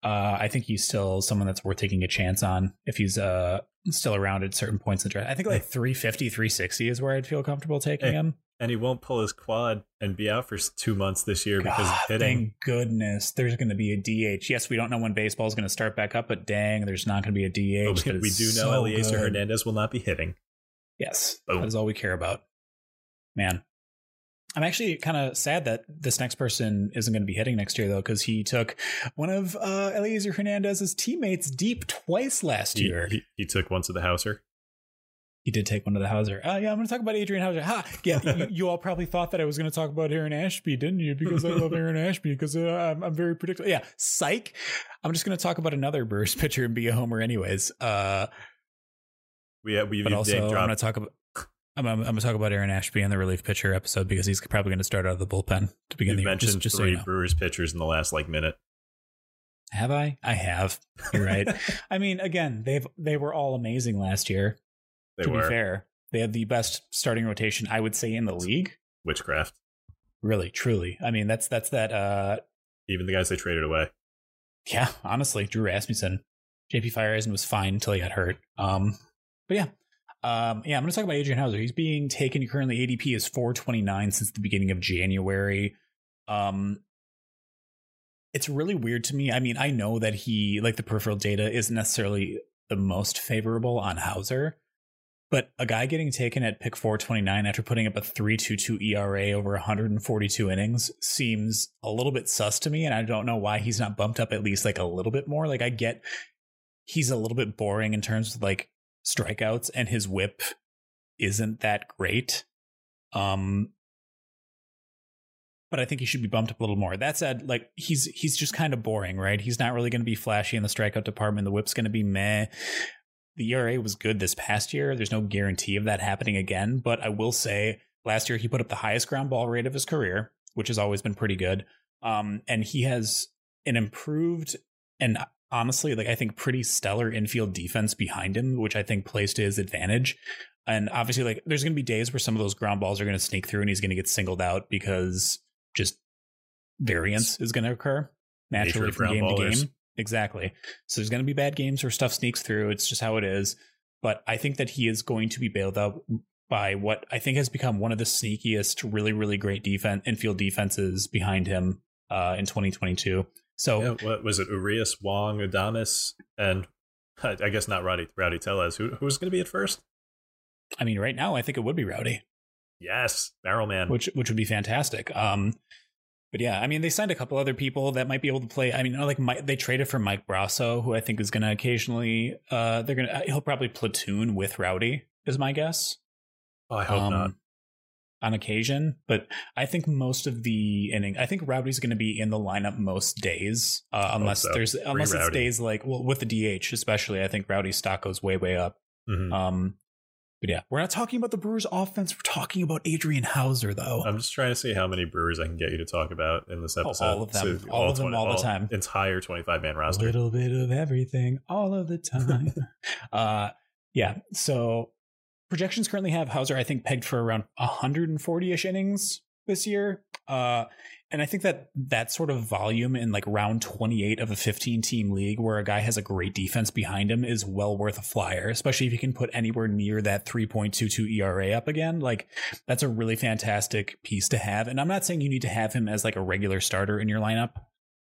uh, I think he's still someone that's worth taking a chance on if he's uh, still around at certain points in the draft. I think like 350, 360 is where I'd feel comfortable taking hey, him and he won't pull his quad and be out for two months this year because God, of hitting. Thank goodness there's going to be a DH. Yes, we don't know when baseball is going to start back up, but dang, there's not going to be a DH. we, (laughs) we do know so good. Hernandez will not be hitting. Yes, Boom. that is all we care about. Man, I'm actually kind of sad that this next person isn't going to be hitting next year, though, because he took one of uh, Elieser Hernandez's teammates deep twice last he, year. He, he took one to the Houser. He did take one to the Houser. Oh, yeah, I'm going to talk about Adrian Houser. Ha! Yeah, you, (laughs) you, all probably thought that I was going to talk about Aaron Ashby, didn't you? Because I love Aaron Ashby because uh, I'm, I'm, very predictable. Yeah, psych. I'm just going to talk about another Brewers (laughs) pitcher and be a homer, anyways. Uh, we have, we've but also, I'm going to talk about. I'm, I'm, I'm going to talk about Aaron Ashby in the relief pitcher episode because he's probably going to start out of the bullpen to begin You've the year. mentioned just, just three so you know. Brewers pitchers in the last like minute. Have I? I have. You're right. (laughs) I mean, again, they've they were all amazing last year. They to were. be fair, they had the best starting rotation, I would say, in the league. Witchcraft. Really, truly. I mean, that's that's that. uh Even the guys they traded away. Yeah, honestly, Drew Rasmussen. JP Feyereisen was fine until he got hurt. Um, but yeah. Um, yeah, I'm going to talk about Adrian Houser. He's being taken currently ADP is 429 since the beginning of January. Um, it's really weird to me. I mean, I know that he like the peripheral data isn't necessarily the most favorable on Houser, but a guy getting taken at pick 429 after putting up a 3.22 ERA over 142 innings seems a little bit sus to me and I don't know why he's not bumped up at least like a little bit more. Like I get he's a little bit boring in terms of like strikeouts and his whip isn't that great. Um but I think he should be bumped up a little more. That said, like he's he's just kind of boring, right? He's not really going to be flashy in the strikeout department. The whip's going to be meh. The ERA was good this past year. There's no guarantee of that happening again, but I will say last year he put up the highest ground ball rate of his career, which has always been pretty good. Um, and he has an improved and honestly, like I think pretty stellar infield defense behind him, which I think plays to his advantage. And obviously, like there's going to be days where some of those ground balls are going to sneak through, and he's going to get singled out because just variance is going to occur naturally from game to game. Exactly. So there's going to be bad games where stuff sneaks through. It's just how it is. But I think that he is going to be bailed out by what I think has become one of the sneakiest, really, really great defense infield defenses behind him uh, in 2022. So yeah, what was it? Urias, Wong, Adames, and I guess not Rowdy Rowdy Tellez. Who who's going to be at first? I mean, right now I think it would be Rowdy. Yes, Barrel Man, which which would be fantastic. Um, but yeah, I mean, they signed a couple other people that might be able to play. I mean, like Mike, they traded for Mike Brosseau, who I think is going to occasionally. Uh, they're gonna he'll probably platoon with Rowdy, is my guess. Oh, I hope um, not. On occasion, but I think most of the inning, I think Rowdy's going to be in the lineup most days, uh, unless so. there's unless it's days like well with the DH especially. I think Rowdy's stock goes way way up. Mm-hmm. Um, but yeah, we're not talking about the Brewers offense. We're talking about Adrian Houser, though. I'm just trying to see how many Brewers I can get you to talk about in this episode. Oh, all of them. So all, all, of them 20, all the time. Entire 25 man roster. A little bit of everything all of the time. (laughs) uh, yeah. So projections currently have Houser, I think, pegged for around 140 ish innings this year. Uh, and I think that that sort of volume in like round 28 of a 15 team league where a guy has a great defense behind him is well worth a flyer, especially if you can put anywhere near that 3.22 ERA up again. Like that's a really fantastic piece to have. And I'm not saying you need to have him as like a regular starter in your lineup.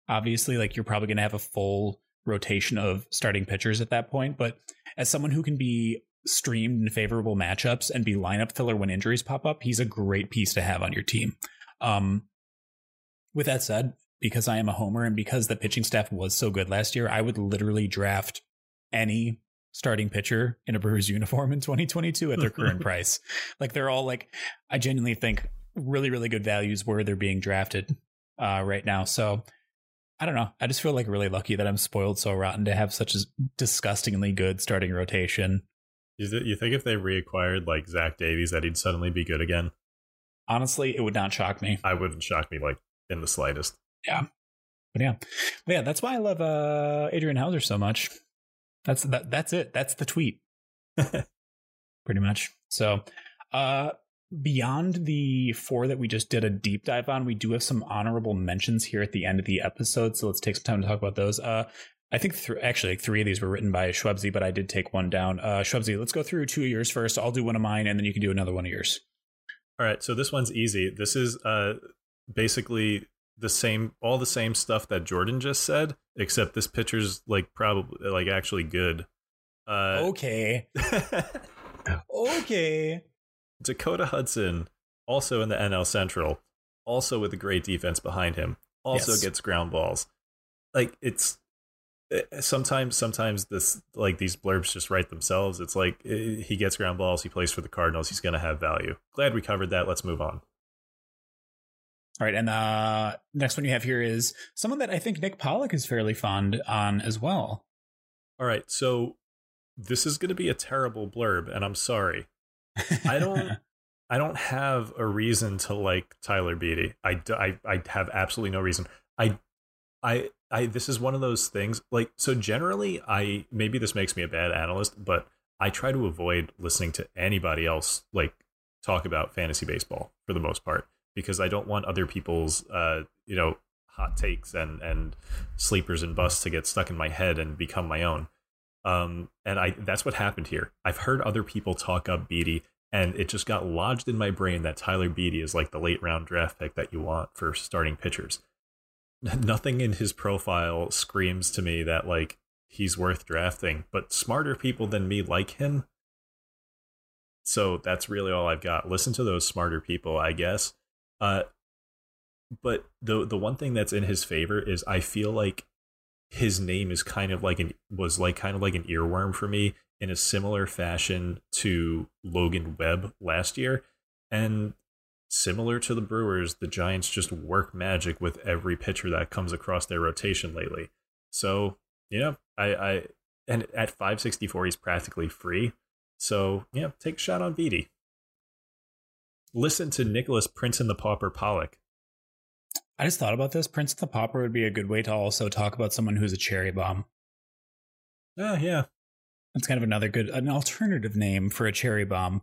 Obviously, like you're probably going to have a full rotation of starting pitchers at that point. But as someone who can be streamed in favorable matchups and be lineup filler when injuries pop up, he's a great piece to have on your team. Um, with that said, because I am a homer and because the pitching staff was so good last year, I would literally draft any starting pitcher in a Brewers uniform in 2022 at their current (laughs) price. Like they're all like, I genuinely think really, really good values where they're being drafted uh, right now. So I don't know. I just feel like really lucky that I'm spoiled so rotten to have such a disgustingly good starting rotation. You, th- you think if they reacquired like Zach Davies that he'd suddenly be good again? Honestly, it would not shock me. I wouldn't shock me like in the slightest. Yeah. But yeah. But yeah, that's why I love uh, Adrian Houser so much. That's that that's it. That's the tweet. (laughs) Pretty much. So uh beyond the four that we just did a deep dive on, we do have some honorable mentions here at the end of the episode. So let's take some time to talk about those. Uh I think th- actually three of these were written by Schwebzy, but I did take one down. Uh Schwebzy, let's go through two of yours first. I'll do one of mine and then you can do another one of yours. All right, so this one's easy. This is uh basically the same all the same stuff that Jordan just said, except this pitcher's like probably like actually good. Uh Okay. (laughs) okay. Dakota Hudson, also in the NL Central, also with a great defense behind him, also yes. gets ground balls. Like it's eh, sometimes sometimes this like these blurbs just write themselves. It's like eh, he gets ground balls, he plays for the Cardinals, he's going to have value. Glad we covered that. Let's move on. All right, and uh next one you have here is someone that I think Nick Pollack is fairly fond on as well. All right, so this is going to be a terrible blurb, and I'm sorry. I don't. (laughs) I don't have a reason to like Tyler Beede. I, I, I have absolutely no reason. I, I, I. This is one of those things. Like, so generally, I maybe this makes me a bad analyst, but I try to avoid listening to anybody else like talk about fantasy baseball for the most part because I don't want other people's uh, you know hot takes and and sleepers and busts to get stuck in my head and become my own. Um, and I that's what happened here. I've heard other people talk up Beede, and it just got lodged in my brain that Tyler Beede is like the late round draft pick that you want for starting pitchers. (laughs) Nothing in his profile screams to me that like he's worth drafting, but smarter people than me like him. So that's really all I've got. Listen to those smarter people, I guess. Uh, but the the one thing that's in his favor is I feel like his name is kind of like an was like kind of like an earworm for me in a similar fashion to Logan Webb last year. And similar to the Brewers, the Giants just work magic with every pitcher that comes across their rotation lately. So, you know, I, I and at 564 he's practically free. So, yeah, take a shot on Beede. Listen to Nicholas Prince and the Pauper Pollack. I just thought about this. Prince and the Pauper would be a good way to also talk about someone who's a cherry bomb. Oh, yeah. That's kind of another good, an alternative name for a cherry bomb.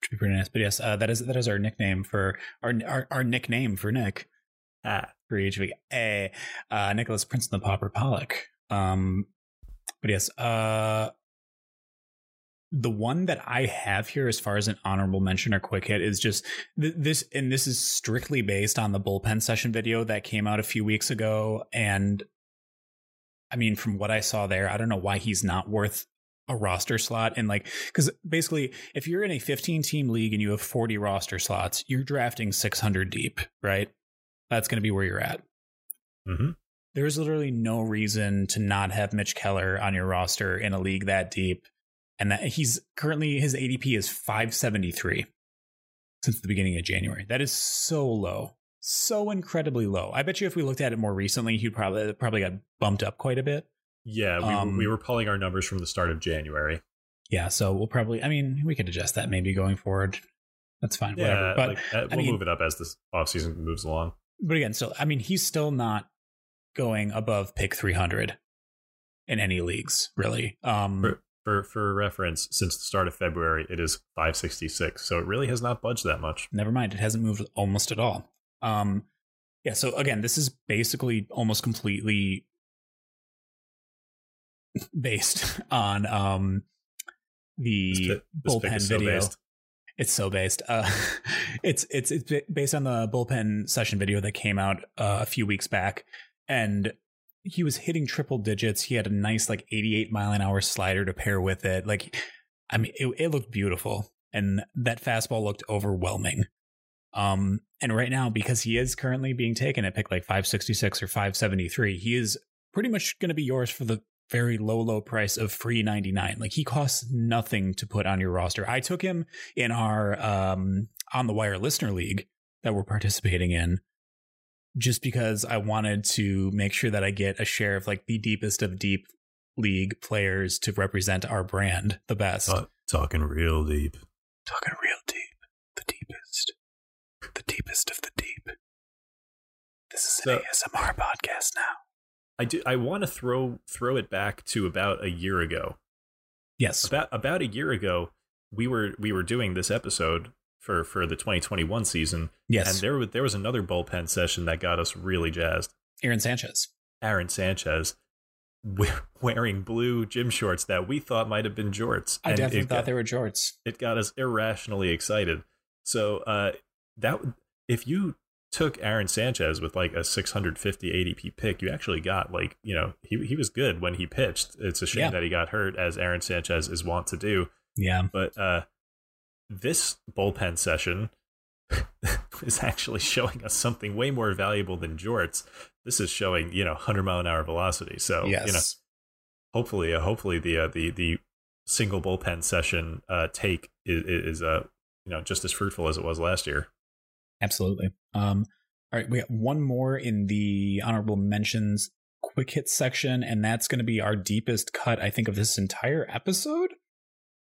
Which would be pretty nice. But yes, uh, that is that is our nickname for our our, our nickname for Nick. Ah. For each week. A uh, Nicholas Prince and the Pauper Pollack. Um, but yes, uh, the one that I have here, as far as an honorable mention or quick hit, is just th- this, and this is strictly based on the bullpen session video that came out a few weeks ago. And I mean, from what I saw there, I don't know why he's not worth a roster slot. And like, because basically, if you're in a 15 team league and you have 40 roster slots, you're drafting 600 deep, right? That's going to be where you're at. Mm-hmm. There's literally no reason to not have Mitch Keller on your roster in a league that deep and that he's currently his ADP is 573 since the beginning of January. That is so low, so incredibly low. I bet you if we looked at it more recently, he'd probably probably got bumped up quite a bit. Yeah, we, um, we were pulling our numbers from the start of January. Yeah, so we'll probably. I mean, we could adjust that maybe going forward. That's fine. Yeah, whatever. But like, uh, we'll I mean, move it up as this offseason moves along. But again, so I mean, he's still not going above pick 300 in any leagues, really. Um, for, for reference, since the start of February, it is 566. So it really has not budged that much. Never mind, it hasn't moved almost at all. Um, yeah. So again, this is basically almost completely based on um the This, this bullpen so video. based. It's so based. Uh, (laughs) it's it's it's based on the bullpen session video that came out uh, a few weeks back, and he was hitting triple digits. He had a nice like 88 mile an hour slider to pair with it. Like, I mean, it, it looked beautiful, and that fastball looked overwhelming. Um, and right now, because he is currently being taken at pick like 566 or 573, he is pretty much going to be yours for the very low, low price of free 99. Like he costs nothing to put on your roster. I took him in our um, on the wire listener league that we're participating in just because I wanted to make sure that I get a share of like the deepest of deep league players to represent our brand the best. Talk, talking real deep. Talking real deep, the deepest, the deepest of the deep. This is an So- ASMR podcast now. I do. I want to throw throw it back to about a year ago. Yes. About about a year ago, we were we were doing this episode for for the 2021 season, Yes. and there was there was another bullpen session that got us really jazzed. Aaron Sanchez. Aaron Sanchez (laughs) wearing blue gym shorts that we thought might have been jorts. I and definitely thought got, they were jorts. it got us irrationally excited. So uh, that if you took Aaron Sanchez with like a 650 ADP pick, you actually got like you know he he was good when he pitched. It's a shame Yeah. that he got hurt, as Aaron Sanchez is wont to do. Yeah. But uh, this bullpen session (laughs) is actually showing us something way more valuable than jorts. This is showing you know 100 mile an hour velocity. So yes. you know hopefully uh, hopefully the uh, the the single bullpen session uh, take is, is uh you know just as fruitful as it was last year. Absolutely. Um, all right, we got one more in the honorable mentions quick hit section, and that's going to be our deepest cut, I think, of this entire episode,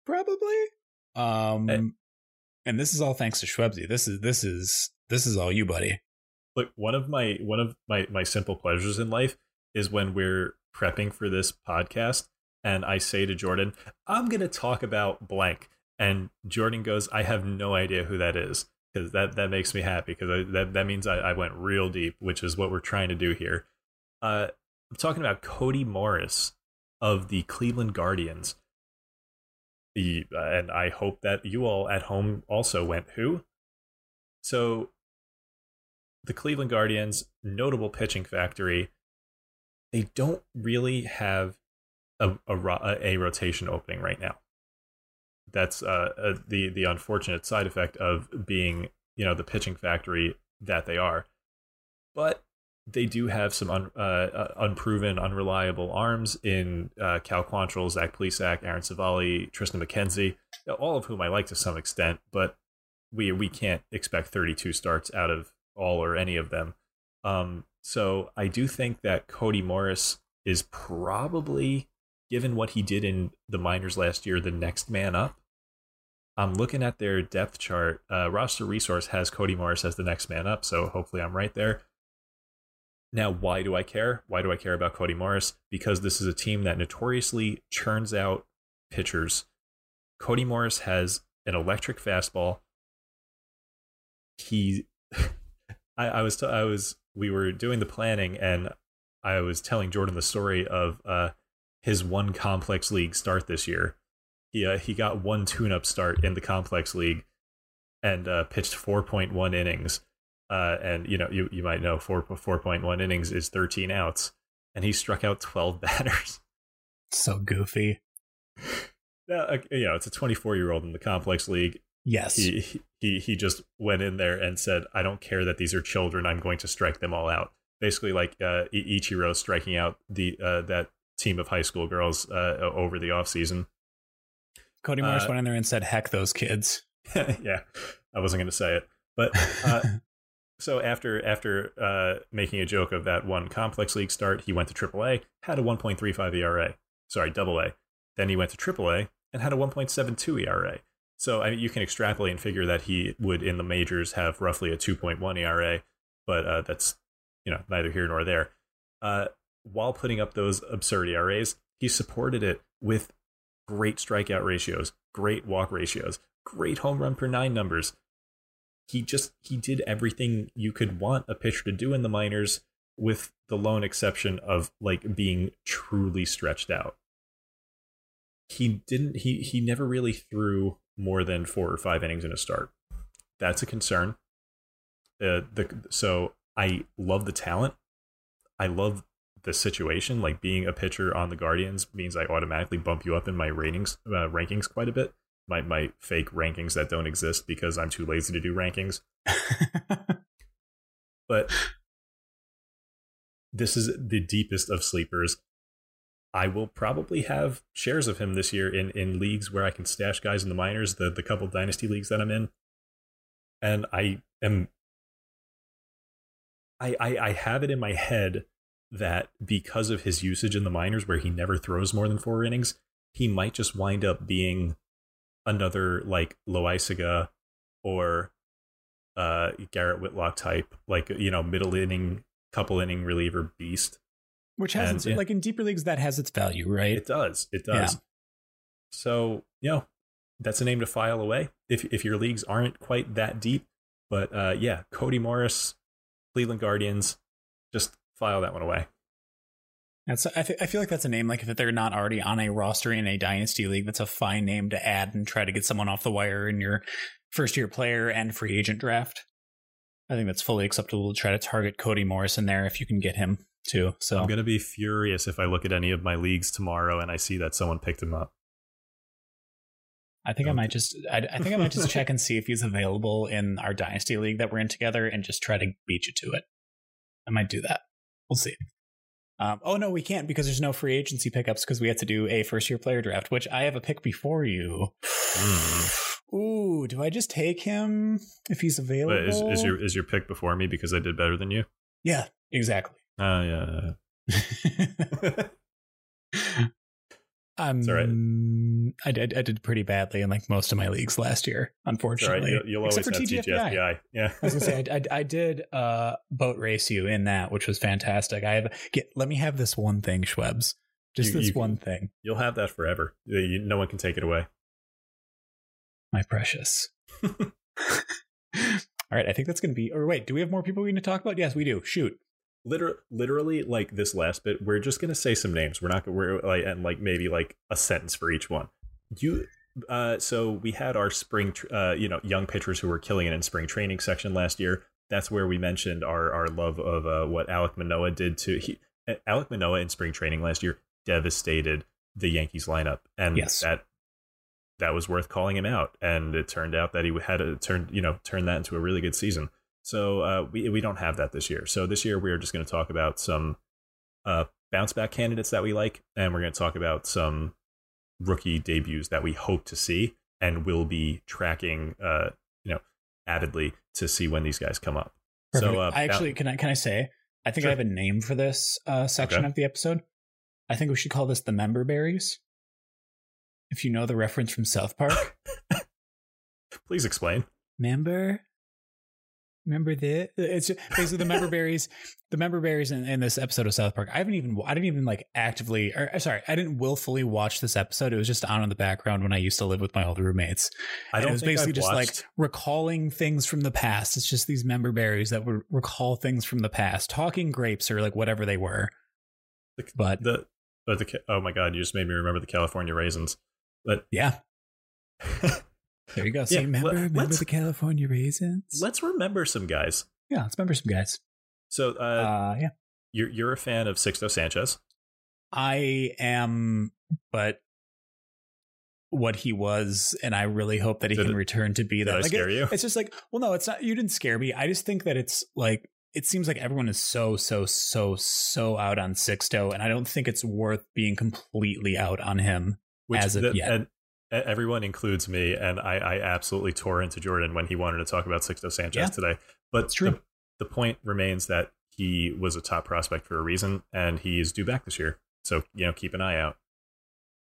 probably. Um, Hey. and this is all thanks to Schwebzy. This is this is this is all you, buddy. Look, one of my one of my my simple pleasures in life is when we're prepping for this podcast and I say to Jordan, "I'm going to talk about blank." And Jordan goes, "I have no idea who that is." Because that, that makes me happy because that, that means I, I went real deep, which is what we're trying to do here. Uh, I'm talking about Cody Morris, of the Cleveland Guardians. Uh, and I hope that you all at home also went who. So, the Cleveland Guardians, notable pitching factory, they don't really have a, a, a rotation opening right now. That's uh, uh, the the unfortunate side effect of being you know the pitching factory that they are. But they do have some un, uh, uh, unproven, unreliable arms in uh, Cal Quantrill, Zach Plesac, Aaron Civale, Triston McKenzie, all of whom I like to some extent, but we we can't expect 32 starts out of all or any of them. Um, so I do think that Cody Morris is probably, given what he did in the minors last year, the next man up. I'm looking at their depth chart. Uh, roster resource has Cody Morris as the next man up, so hopefully I'm right there. Now, why do I care? Why do I care about Cody Morris? Because this is a team that notoriously churns out pitchers. Cody Morris has an electric fastball. He, (laughs) I, I was, t- I was, we were doing the planning, and I was telling Jordan the story of uh, his one complex league start this year. He uh, he got one tune-up start in the complex league, and uh, pitched 4.1 innings uh, and you know, you you might know four four point one innings is thirteen outs, and he struck out twelve (laughs) batters. So goofy. Now, you know, it's a twenty four year old in the complex league. Yes, he he he just went in there and said, "I don't care that these are children. I'm going to strike them all out." Basically, like uh, Ichiro striking out the uh, that team of high school girls uh, over the off season. Cody Morris uh, went in there and said, "Heck, those kids." (laughs) yeah, I wasn't going to say it, but (laughs) uh, So after after uh, making a joke of that one complex league start, he went to AAA, had a 1.35 ERA. Sorry, Double A. Then he went to AAA and had a 1.72 ERA. So I mean, you can extrapolate and figure that he would in the majors have roughly a 2.1 ERA, but uh, that's you know neither here nor there. Uh, while putting up those absurd ERAs, he supported it with great strikeout ratios, great walk ratios, great home run per nine numbers, he just he did everything you could want a pitcher to do in the minors with the lone exception of like being truly stretched out. He didn't he he never really threw more than four or five innings in a start. That's a concern. Uh, the so i love the talent. I love the situation like being a pitcher on the guardians means i automatically bump you up in my ratings uh, rankings quite a bit my my fake rankings that don't exist because I'm too lazy to do rankings. (laughs) but this is the deepest of sleepers. I will probably have shares of him this year in in leagues where I can stash guys in the minors, the the couple dynasty leagues that I'm in. And I am I, I, I have it in my head that because of his usage in the minors where he never throws more than four innings, he might just wind up being another like Loaisiga or uh, Garrett Whitlock type, like you know, middle inning, couple inning reliever beast. Which has and, like in deeper leagues that has its value, right? It does. It does. Yeah. So, you know, that's a name to file away if if your leagues aren't quite that deep. But uh, yeah, Cody Morris, Cleveland Guardians, just file that one away. That's I, th- I feel like that's a name like if they're not already on a roster in a dynasty league, that's a fine name to add and try to get someone off the wire in your first year player and free agent draft. I think that's fully acceptable to try to target Cody Morrison there if you can get him too. So I'm gonna be furious if I look at any of my leagues tomorrow and I see that someone picked him up. I think okay. I might just (laughs) I, I think I might just check and see if he's available in our dynasty league that we're in together and just try to beat you to it. I might do that. We'll see. Um, oh no, we can't because there's no free agency pickups because we have to do a first year player draft, which I have a pick before you. (sighs) Ooh, do I just take him if he's available? Is, is, your is your pick before me because I did better than you? Yeah, exactly. Oh uh, yeah. (laughs) (laughs) Um, right. I did. I did pretty badly in like most of my leagues last year, unfortunately. Right. You'll, Except always for TGFBI. TGFBI. Yeah. I was gonna say I, I, I, did uh, boat race you in that, which was fantastic. I have get. Let me have this one thing, Schwebs. Just you, this you, one thing. You'll have that forever. You, no one can take it away. My precious. (laughs) (laughs) All right, I think that's going to be. Or wait, do we have more people we need to talk about? Yes, we do. Shoot. Literally, literally, like this last bit, we're just gonna say some names. We're not gonna we're like and like maybe like a sentence for each one. You uh, so we had our spring, tr- uh, you know, young pitchers who were killing it in spring training section last year. That's where we mentioned our our love of uh, what Alek Manoah did to he, Alek Manoah in spring training last year devastated the Yankees lineup, and Yes. that that was worth calling him out. And it turned out that he had to turn you know turned that into a really good season. So uh, we we don't have that this year. So this year we are just going to talk about some uh, bounce back candidates that we like, and we're going to talk about some rookie debuts that we hope to see, and we'll be tracking uh, you know avidly to see when these guys come up. Perfect. So uh, I actually can I can I say I think Sure. I have a name for this uh, section Okay. of the episode. I think we should call this the member berries. If you know the reference from South Park, (laughs) please explain. member, remember that it's basically the member berries. The member berries in, in this episode of South Park. I haven't even I didn't even like actively or uh, sorry I didn't willfully watch this episode. It was just on in the background when I used to live with my old roommates. I don't it was basically I've just like recalling things from the past. It's just these member berries that would recall things from the past, talking grapes or like whatever they were. the, But the but the oh my god, you just made me remember the California raisins. But yeah, (laughs) there you go. See, Yeah, remember, remember the California raisins? let's remember some guys. yeah, let's remember some guys. So uh, Uh, yeah, you're you're a fan of Sixto Sanchez. I am, but what he was, and I really hope that he Did can it- return to be Did that. Like, scare it- you? It's just like, well, no, it's not. You didn't scare me. I just think that it's like it seems like everyone is so, so, so, so out on Sixto, and I don't think it's worth being completely out on him. as of the- yet. and everyone includes me, and I, I absolutely tore into Jordan when he wanted to talk about Sixto Sanchez Yeah. today. But. The, the point remains that he was a top prospect for a reason, and he is due back this year. So you know, keep an eye out.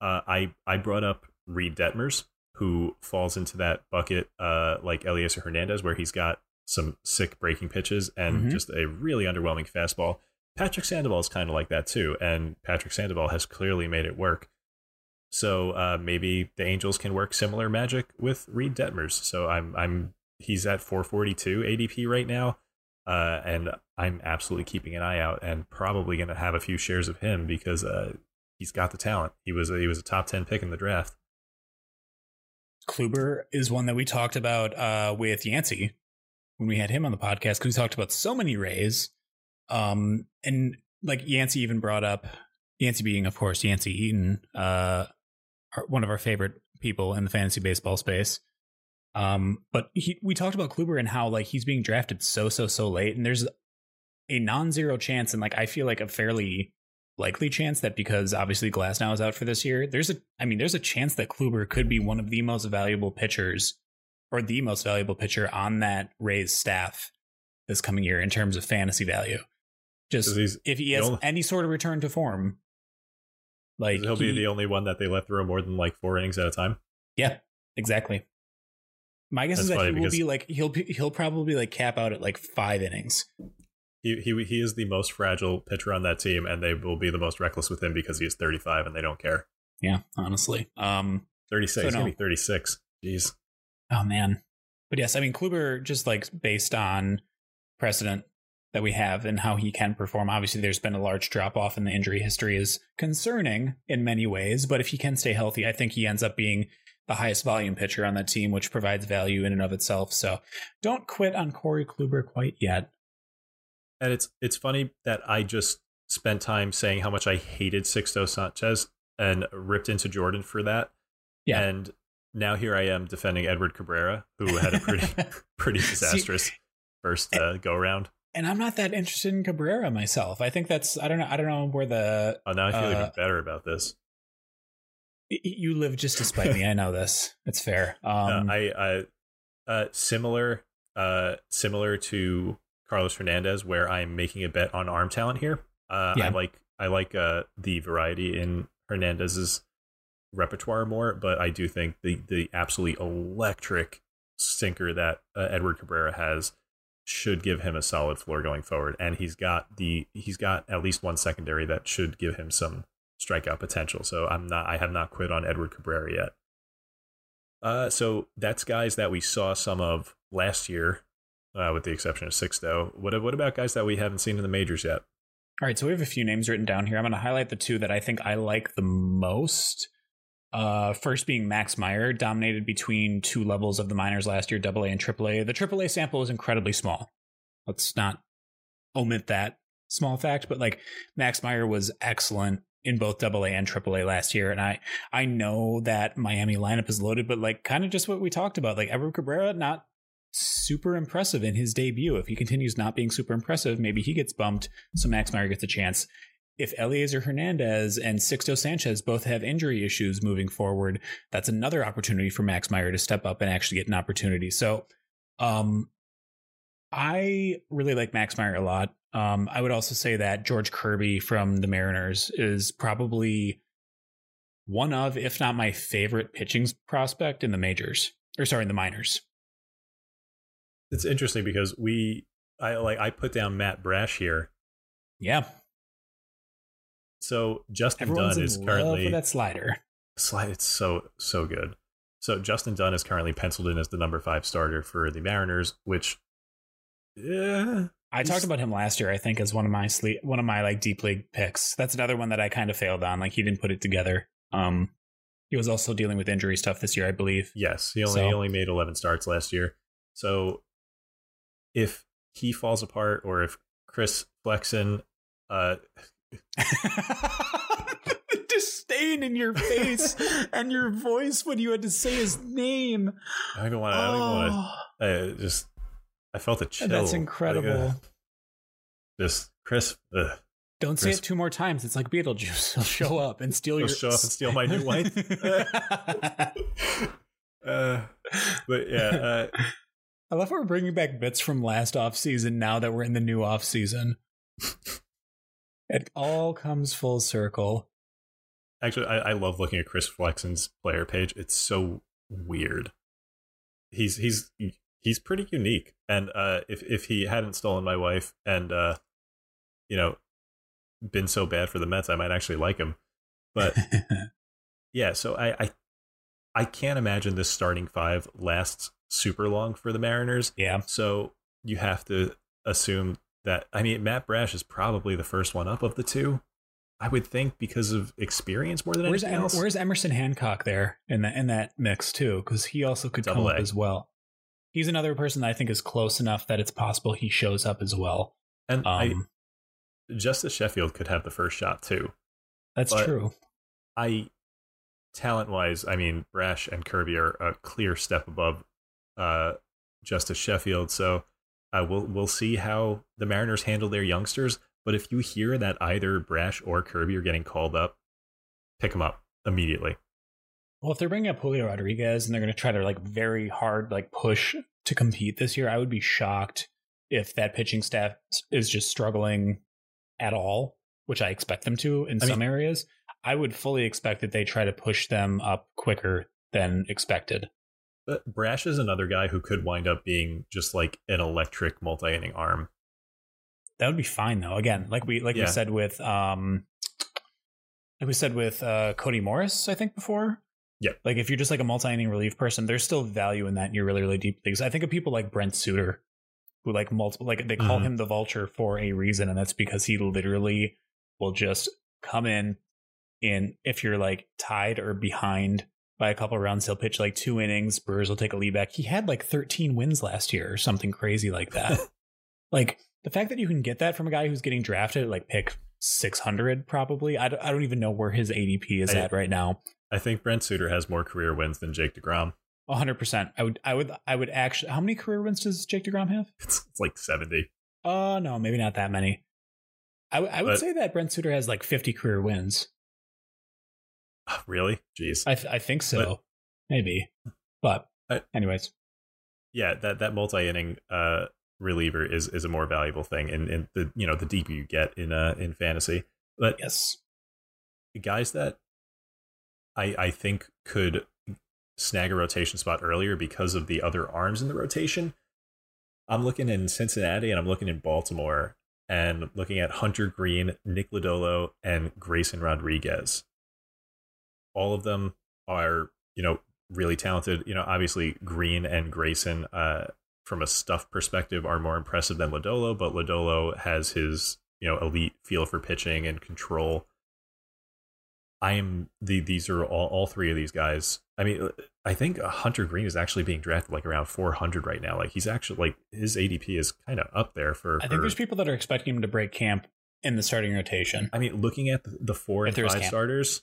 Uh, I I brought up Reid Detmers, who falls into that bucket, uh, like Elieser Hernandez, where he's got some sick breaking pitches and Mhm. just a really underwhelming fastball. Patrick Sandoval is kind of like that too, and Patrick Sandoval has clearly made it work. So uh, maybe the Angels can work similar magic with Reid Detmers. So I'm I'm he's at 442 ADP right now, uh, and I'm absolutely keeping an eye out and probably going to have a few shares of him because uh, he's got the talent. He was a, he was a top ten pick in the draft. Kluber is one that we talked about uh, with Yancey when we had him on the podcast because we talked about so many Rays. Um, and like Yancey even brought up Yancey being, of course, Yancey Eaton, uh, our- one of our favorite people in the fantasy baseball space. Um, but he, we talked about Kluber and how like he's being drafted so so so late, and there's a non-zero chance, and like I feel like a fairly likely chance that because obviously Glasnow is out for this year, there's a I mean there's a chance that Kluber could be one of the most valuable pitchers or the most valuable pitcher on that Rays staff this coming year in terms of fantasy value. Just if he has only- any sort of return to form, like he'll be the only one that they let throw more than like four innings at a time. yeah, exactly. My guess That's is that he will be like he'll be- he'll probably like cap out at like five innings. He he he is the most fragile pitcher on that team, and they will be the most reckless with him because he is 35 and they don't care. Yeah, honestly. Um, 36, so no. 36. Jeez. Oh man. But yes, I mean Kluber just like based on precedent that we have and how he can perform. Obviously there's been a large drop off in the injury history is concerning in many ways, but if he can stay healthy, I think he ends up being the highest volume pitcher on that team, which provides value in and of itself. So don't quit on Corey Kluber quite yet. And it's it's funny that I just spent time saying how much I hated Sixto Sanchez and ripped into Jordan for that. Yeah. And now here I am defending Edward Cabrera, who had a pretty (laughs) (laughs) pretty See- disastrous first uh, go round. And I'm not that interested in Cabrera myself. I think that's I don't know I don't know where the Oh, now I feel Uh, even better about this. you live just to spite me. I know this. It's fair. (laughs) Um uh, I, I uh, similar uh, similar to Carlos Hernandez, where I'm making a bet on arm talent here. Uh, Yeah. I like I like uh, the variety in Hernandez's repertoire more, but I do think the the absolutely electric sinker that uh, Edward Cabrera has should give him a solid floor going forward, and he's got the he's got at least one secondary that should give him some strikeout potential. So I'm not I have not quit on Edward Cabrera yet. Uh, so that's guys that we saw some of last year uh, with the exception of Sixto. What what about guys that we haven't seen in the majors yet? All right, so we have a few names written down here. I'm going to highlight the two that I think I like the most. Uh, first being Max Meyer, dominated between two levels of the minors last year, AA and AAA. The AAA sample is incredibly small. Let's not omit that small fact, but like Max Meyer was excellent in both AA and AAA last year, and I I know that Miami lineup is loaded, but like kind of just what we talked about, like Edward Cabrera not super impressive in his debut. If he continues not being super impressive, maybe he gets bumped, so Max Meyer gets a chance. If Elieser Hernandez and Sixto Sanchez both have injury issues moving forward, that's another opportunity for Max Meyer to step up and actually get an opportunity. So, um, I really like Max Meyer a lot. Um, I would also say that George Kirby from the Mariners is probably one of, if not my favorite pitching prospect in the majors, or sorry, in the minors. It's interesting because we, I like, I put down Matt Brash here. Yeah. So Justin Everyone's Dunn is love currently that slider. slide. It's so so good. So Justin Dunn is currently penciled in as the number five starter for the Mariners, which, yeah, I talked about him last year. I think as one of my sleep, one of my like deep league picks. That's another one that I kind of failed on. Like he didn't put it together. Um, he was also dealing with injury stuff this year, I believe. yes, he only So- he only made eleven starts last year. So if he falls apart, or if Chris Flexen, uh, (laughs) the disdain in your face (laughs) and your voice when you had to say his name. I don't even want to. I don't even want Oh, to. Uh, just, I felt a chill. that's Like, incredible. uh, just crisp. Ugh. Don't say it two more times. It's like Beetlejuice. He'll show (laughs) up and steal He'll your show up and steal my new wife. Uh, but yeah, uh, I love how we're bringing back bits from last off season now that we're in the new off season. It all comes full circle. Actually, I, I love looking at Chris Flexen's player page. It's so weird. He's he's he's pretty unique. And uh, if if he hadn't stolen my wife and uh, you know been so bad for the Mets, I might actually like him. But (laughs) yeah, so I I, I can't imagine this starting five lasts super long for the Mariners. yeah. So you have to assume that I mean Matt Brash is probably the first one up of the two. I would think because of experience more than Where's anything em- else. Where's Emerson Hancock there in that in that mix too? Because he also could Double come up as well. He's another person that I think is close enough that it's possible he shows up as well. and I, Um, Justus Sheffield could have the first shot too. that's but- true. I talent wise, I mean Brash and Kirby are a clear step above uh, Justus Sheffield. So uh, we'll we'll see how the Mariners handle their youngsters. But if you hear that either Brash or Kirby are getting called up, pick them up immediately. Well, if they're bringing up Julio Rodriguez and they're going to try to like very hard like push to compete this year, I would be shocked if that pitching staff is just struggling at all, which I expect them to in I some mean- areas. I would fully expect that they try to push them up quicker than expected. But Brash is another guy who could wind up being just like an electric multi-inning arm. That would be fine though. Again, like we like Yeah. we said with um like we said with uh Cody Morris, I think before. Yeah. Like if you're just like a multi-inning relief person, there's still value in that in your really, really deep leagues. I think of people like Brent Suter, who like multiple like they call Mhm. him the vulture for a reason, and that's because he literally will just come in and if you're like tied or behind by a couple rounds, he'll pitch like two innings. Brewers will take a lead back. He had like 13 wins last year or something crazy like that. (laughs) like the fact that you can get that from a guy who's getting drafted at like pick 600 probably. I don't, I don't even know where his ADP is I- at right now. I think Brent Suter has more career wins than Jake DeGrom. 100%. I would I would I would actually How many career wins does Jake DeGrom have? (laughs) It's, it's like 70. Oh, no, maybe not that many. I, w- I would But- say that Brent Suter has like 50 career wins. (laughs) Really? Jeez. I th- I think so. maybe. But I- anyways, yeah, that that multi-inning uh, reliever is is a more valuable thing, and and the you know the deeper you get in uh in fantasy, but yes. the guys that I I think could snag a rotation spot earlier because of the other arms in the rotation. I'm looking in Cincinnati and I'm looking in Baltimore and looking at Hunter Greene, Nick Lodolo, and Grayson Rodriguez. All of them are, you know, really talented. You know, obviously Greene and Grayson uh, from a stuff perspective are more impressive than Lodolo, but Lodolo has his you know elite feel for pitching and control. I am the these are all all three of these guys. I mean, I think Hunter Greene is actually being drafted like around 400 right now. Like he's actually like his ADP is kind of up there for. I think for, there's people that are expecting him to break camp in the starting rotation. I mean, looking at the, the four and five camp. starters,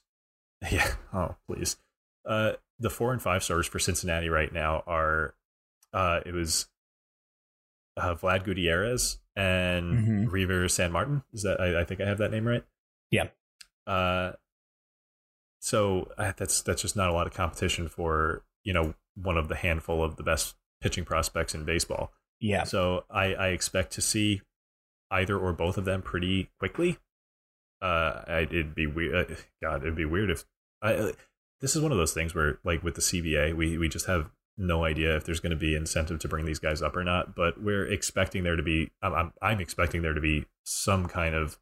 (laughs) yeah. Oh, please. Uh, the four and five stars for Cincinnati right now are, uh, it was uh, Vlad Gutierrez and Mhm. Reiver Sanmartin. Is that I, I think I have that name right? Yeah. Uh, so uh, that's that's just not a lot of competition for you know one of the handful of the best pitching prospects in baseball. Yeah. So I, I expect to see either or both of them pretty quickly. Uh, I, it'd be weird. Uh, (laughs) God, it'd be weird if I. uh, This is one of those things where, like with the CBA, we we just have no idea if there's going to be incentive to bring these guys up or not. But we're expecting there to be. I'm I'm, I'm expecting there to be some kind of,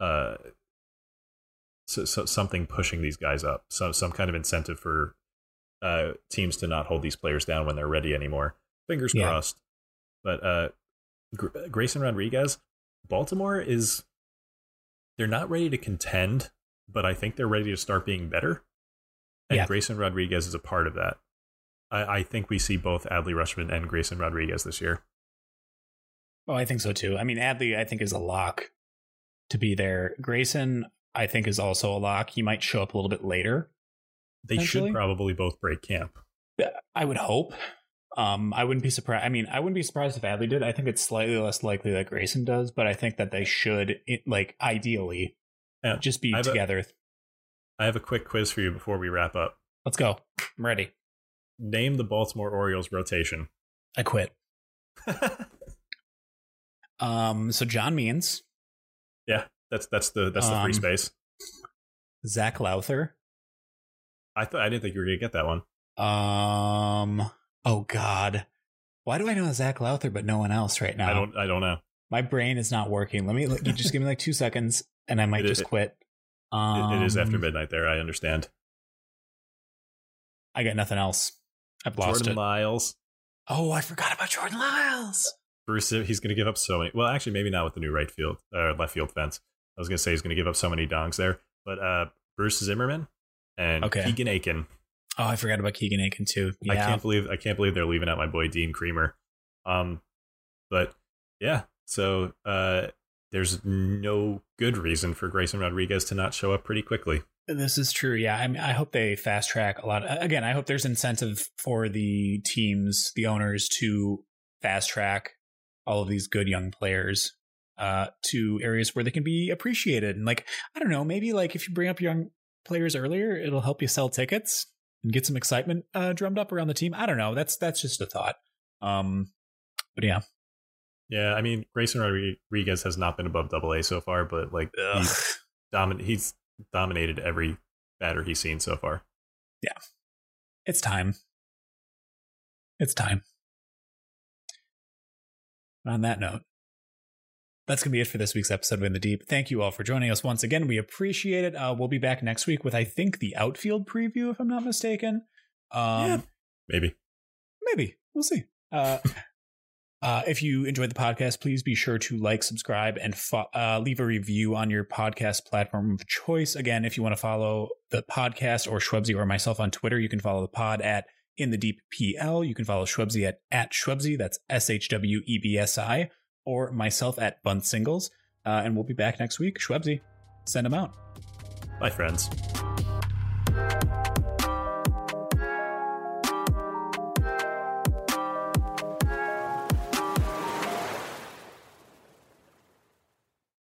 uh, so, so something pushing these guys up. Some some kind of incentive for, uh, teams to not hold these players down when they're ready anymore. Fingers Yeah. crossed. But uh, Gr- Grayson Rodriguez, Baltimore is they're not ready to contend, but I think they're ready to start being better. And Yeah. Grayson Rodriguez is a part of that. I, I think we see both Adley Rutschman and Grayson Rodriguez this year. Oh, I think so too. I mean, Adley, I think is a lock to be there. Grayson, I think is also a lock. He might show up a little bit later. They should probably both break camp. I would hope. Um, I wouldn't be surprised. I mean, I wouldn't be surprised if Adley did. I think it's slightly less likely that Grayson does, but I think that they should, it, like, ideally, Yeah. just be I together. I have a quick quiz for you before we wrap up. Let's go. I'm ready. Name the Baltimore Orioles rotation. I quit. (laughs) Um, so John Means, yeah, that's that's the that's the free Um, space. Zac Lowther, I thought I didn't think you were gonna get that one. um, oh God, why do I know Zac Lowther but no one else right now? I don't I don't know. My brain is not working. Let me you just give me like two seconds, and I might It just quit. It- Um, it is after midnight there. I understand. I got nothing else. I've lost Jordan it. Lyles. oh, I forgot about Jordan Lyles. Bruce, he's going to give up so many. Well, actually, maybe not with the new right field or left field fence. I was going to say he's going to give up so many dongs there, but uh, Bruce Zimmermann and Okay. Keegan Akin. Oh, I forgot about Keegan Akin too. Yeah, I can't believe I can't believe they're leaving out my boy Dean Kremer. Um, but yeah, so uh, there's no good reason for Grayson Rodriguez to not show up pretty quickly. This is true. Yeah, I mean, I hope they fast track a lot. Again, I hope there's incentive for the teams, the owners, to fast track all of these good young players uh, to areas where they can be appreciated. And like, I don't know, maybe like if you bring up young players earlier, it'll help you sell tickets and get some excitement uh, drummed up around the team. I don't know. That's that's just a thought. Um, but yeah, Yeah, I mean Grayson Rodriguez has not been above Double A so far, but like Ugh. he's, domin- he's dominated every batter he's seen so far. Yeah, it's time. It's time. On that note, that's going to be it for this week's episode of In the Deep. Thank you all for joining us once again. We appreciate it. Uh, we'll be back next week with, I think, the outfield preview, if I'm not mistaken. Um, Yeah. Maybe. maybe we'll see uh, (laughs) uh, if you enjoyed the podcast please be sure to like subscribe and fo- uh, leave a review on your podcast platform of choice again if you want to follow the podcast or Schwebzy or myself on twitter you can follow the pod at in the deep pl you can follow Schwebzy at at Schwebzy that's s-h-w-e-b-s-i or myself at bunt singles. Uh, and we'll be back next week. Schwebzy send them out. Bye, friends.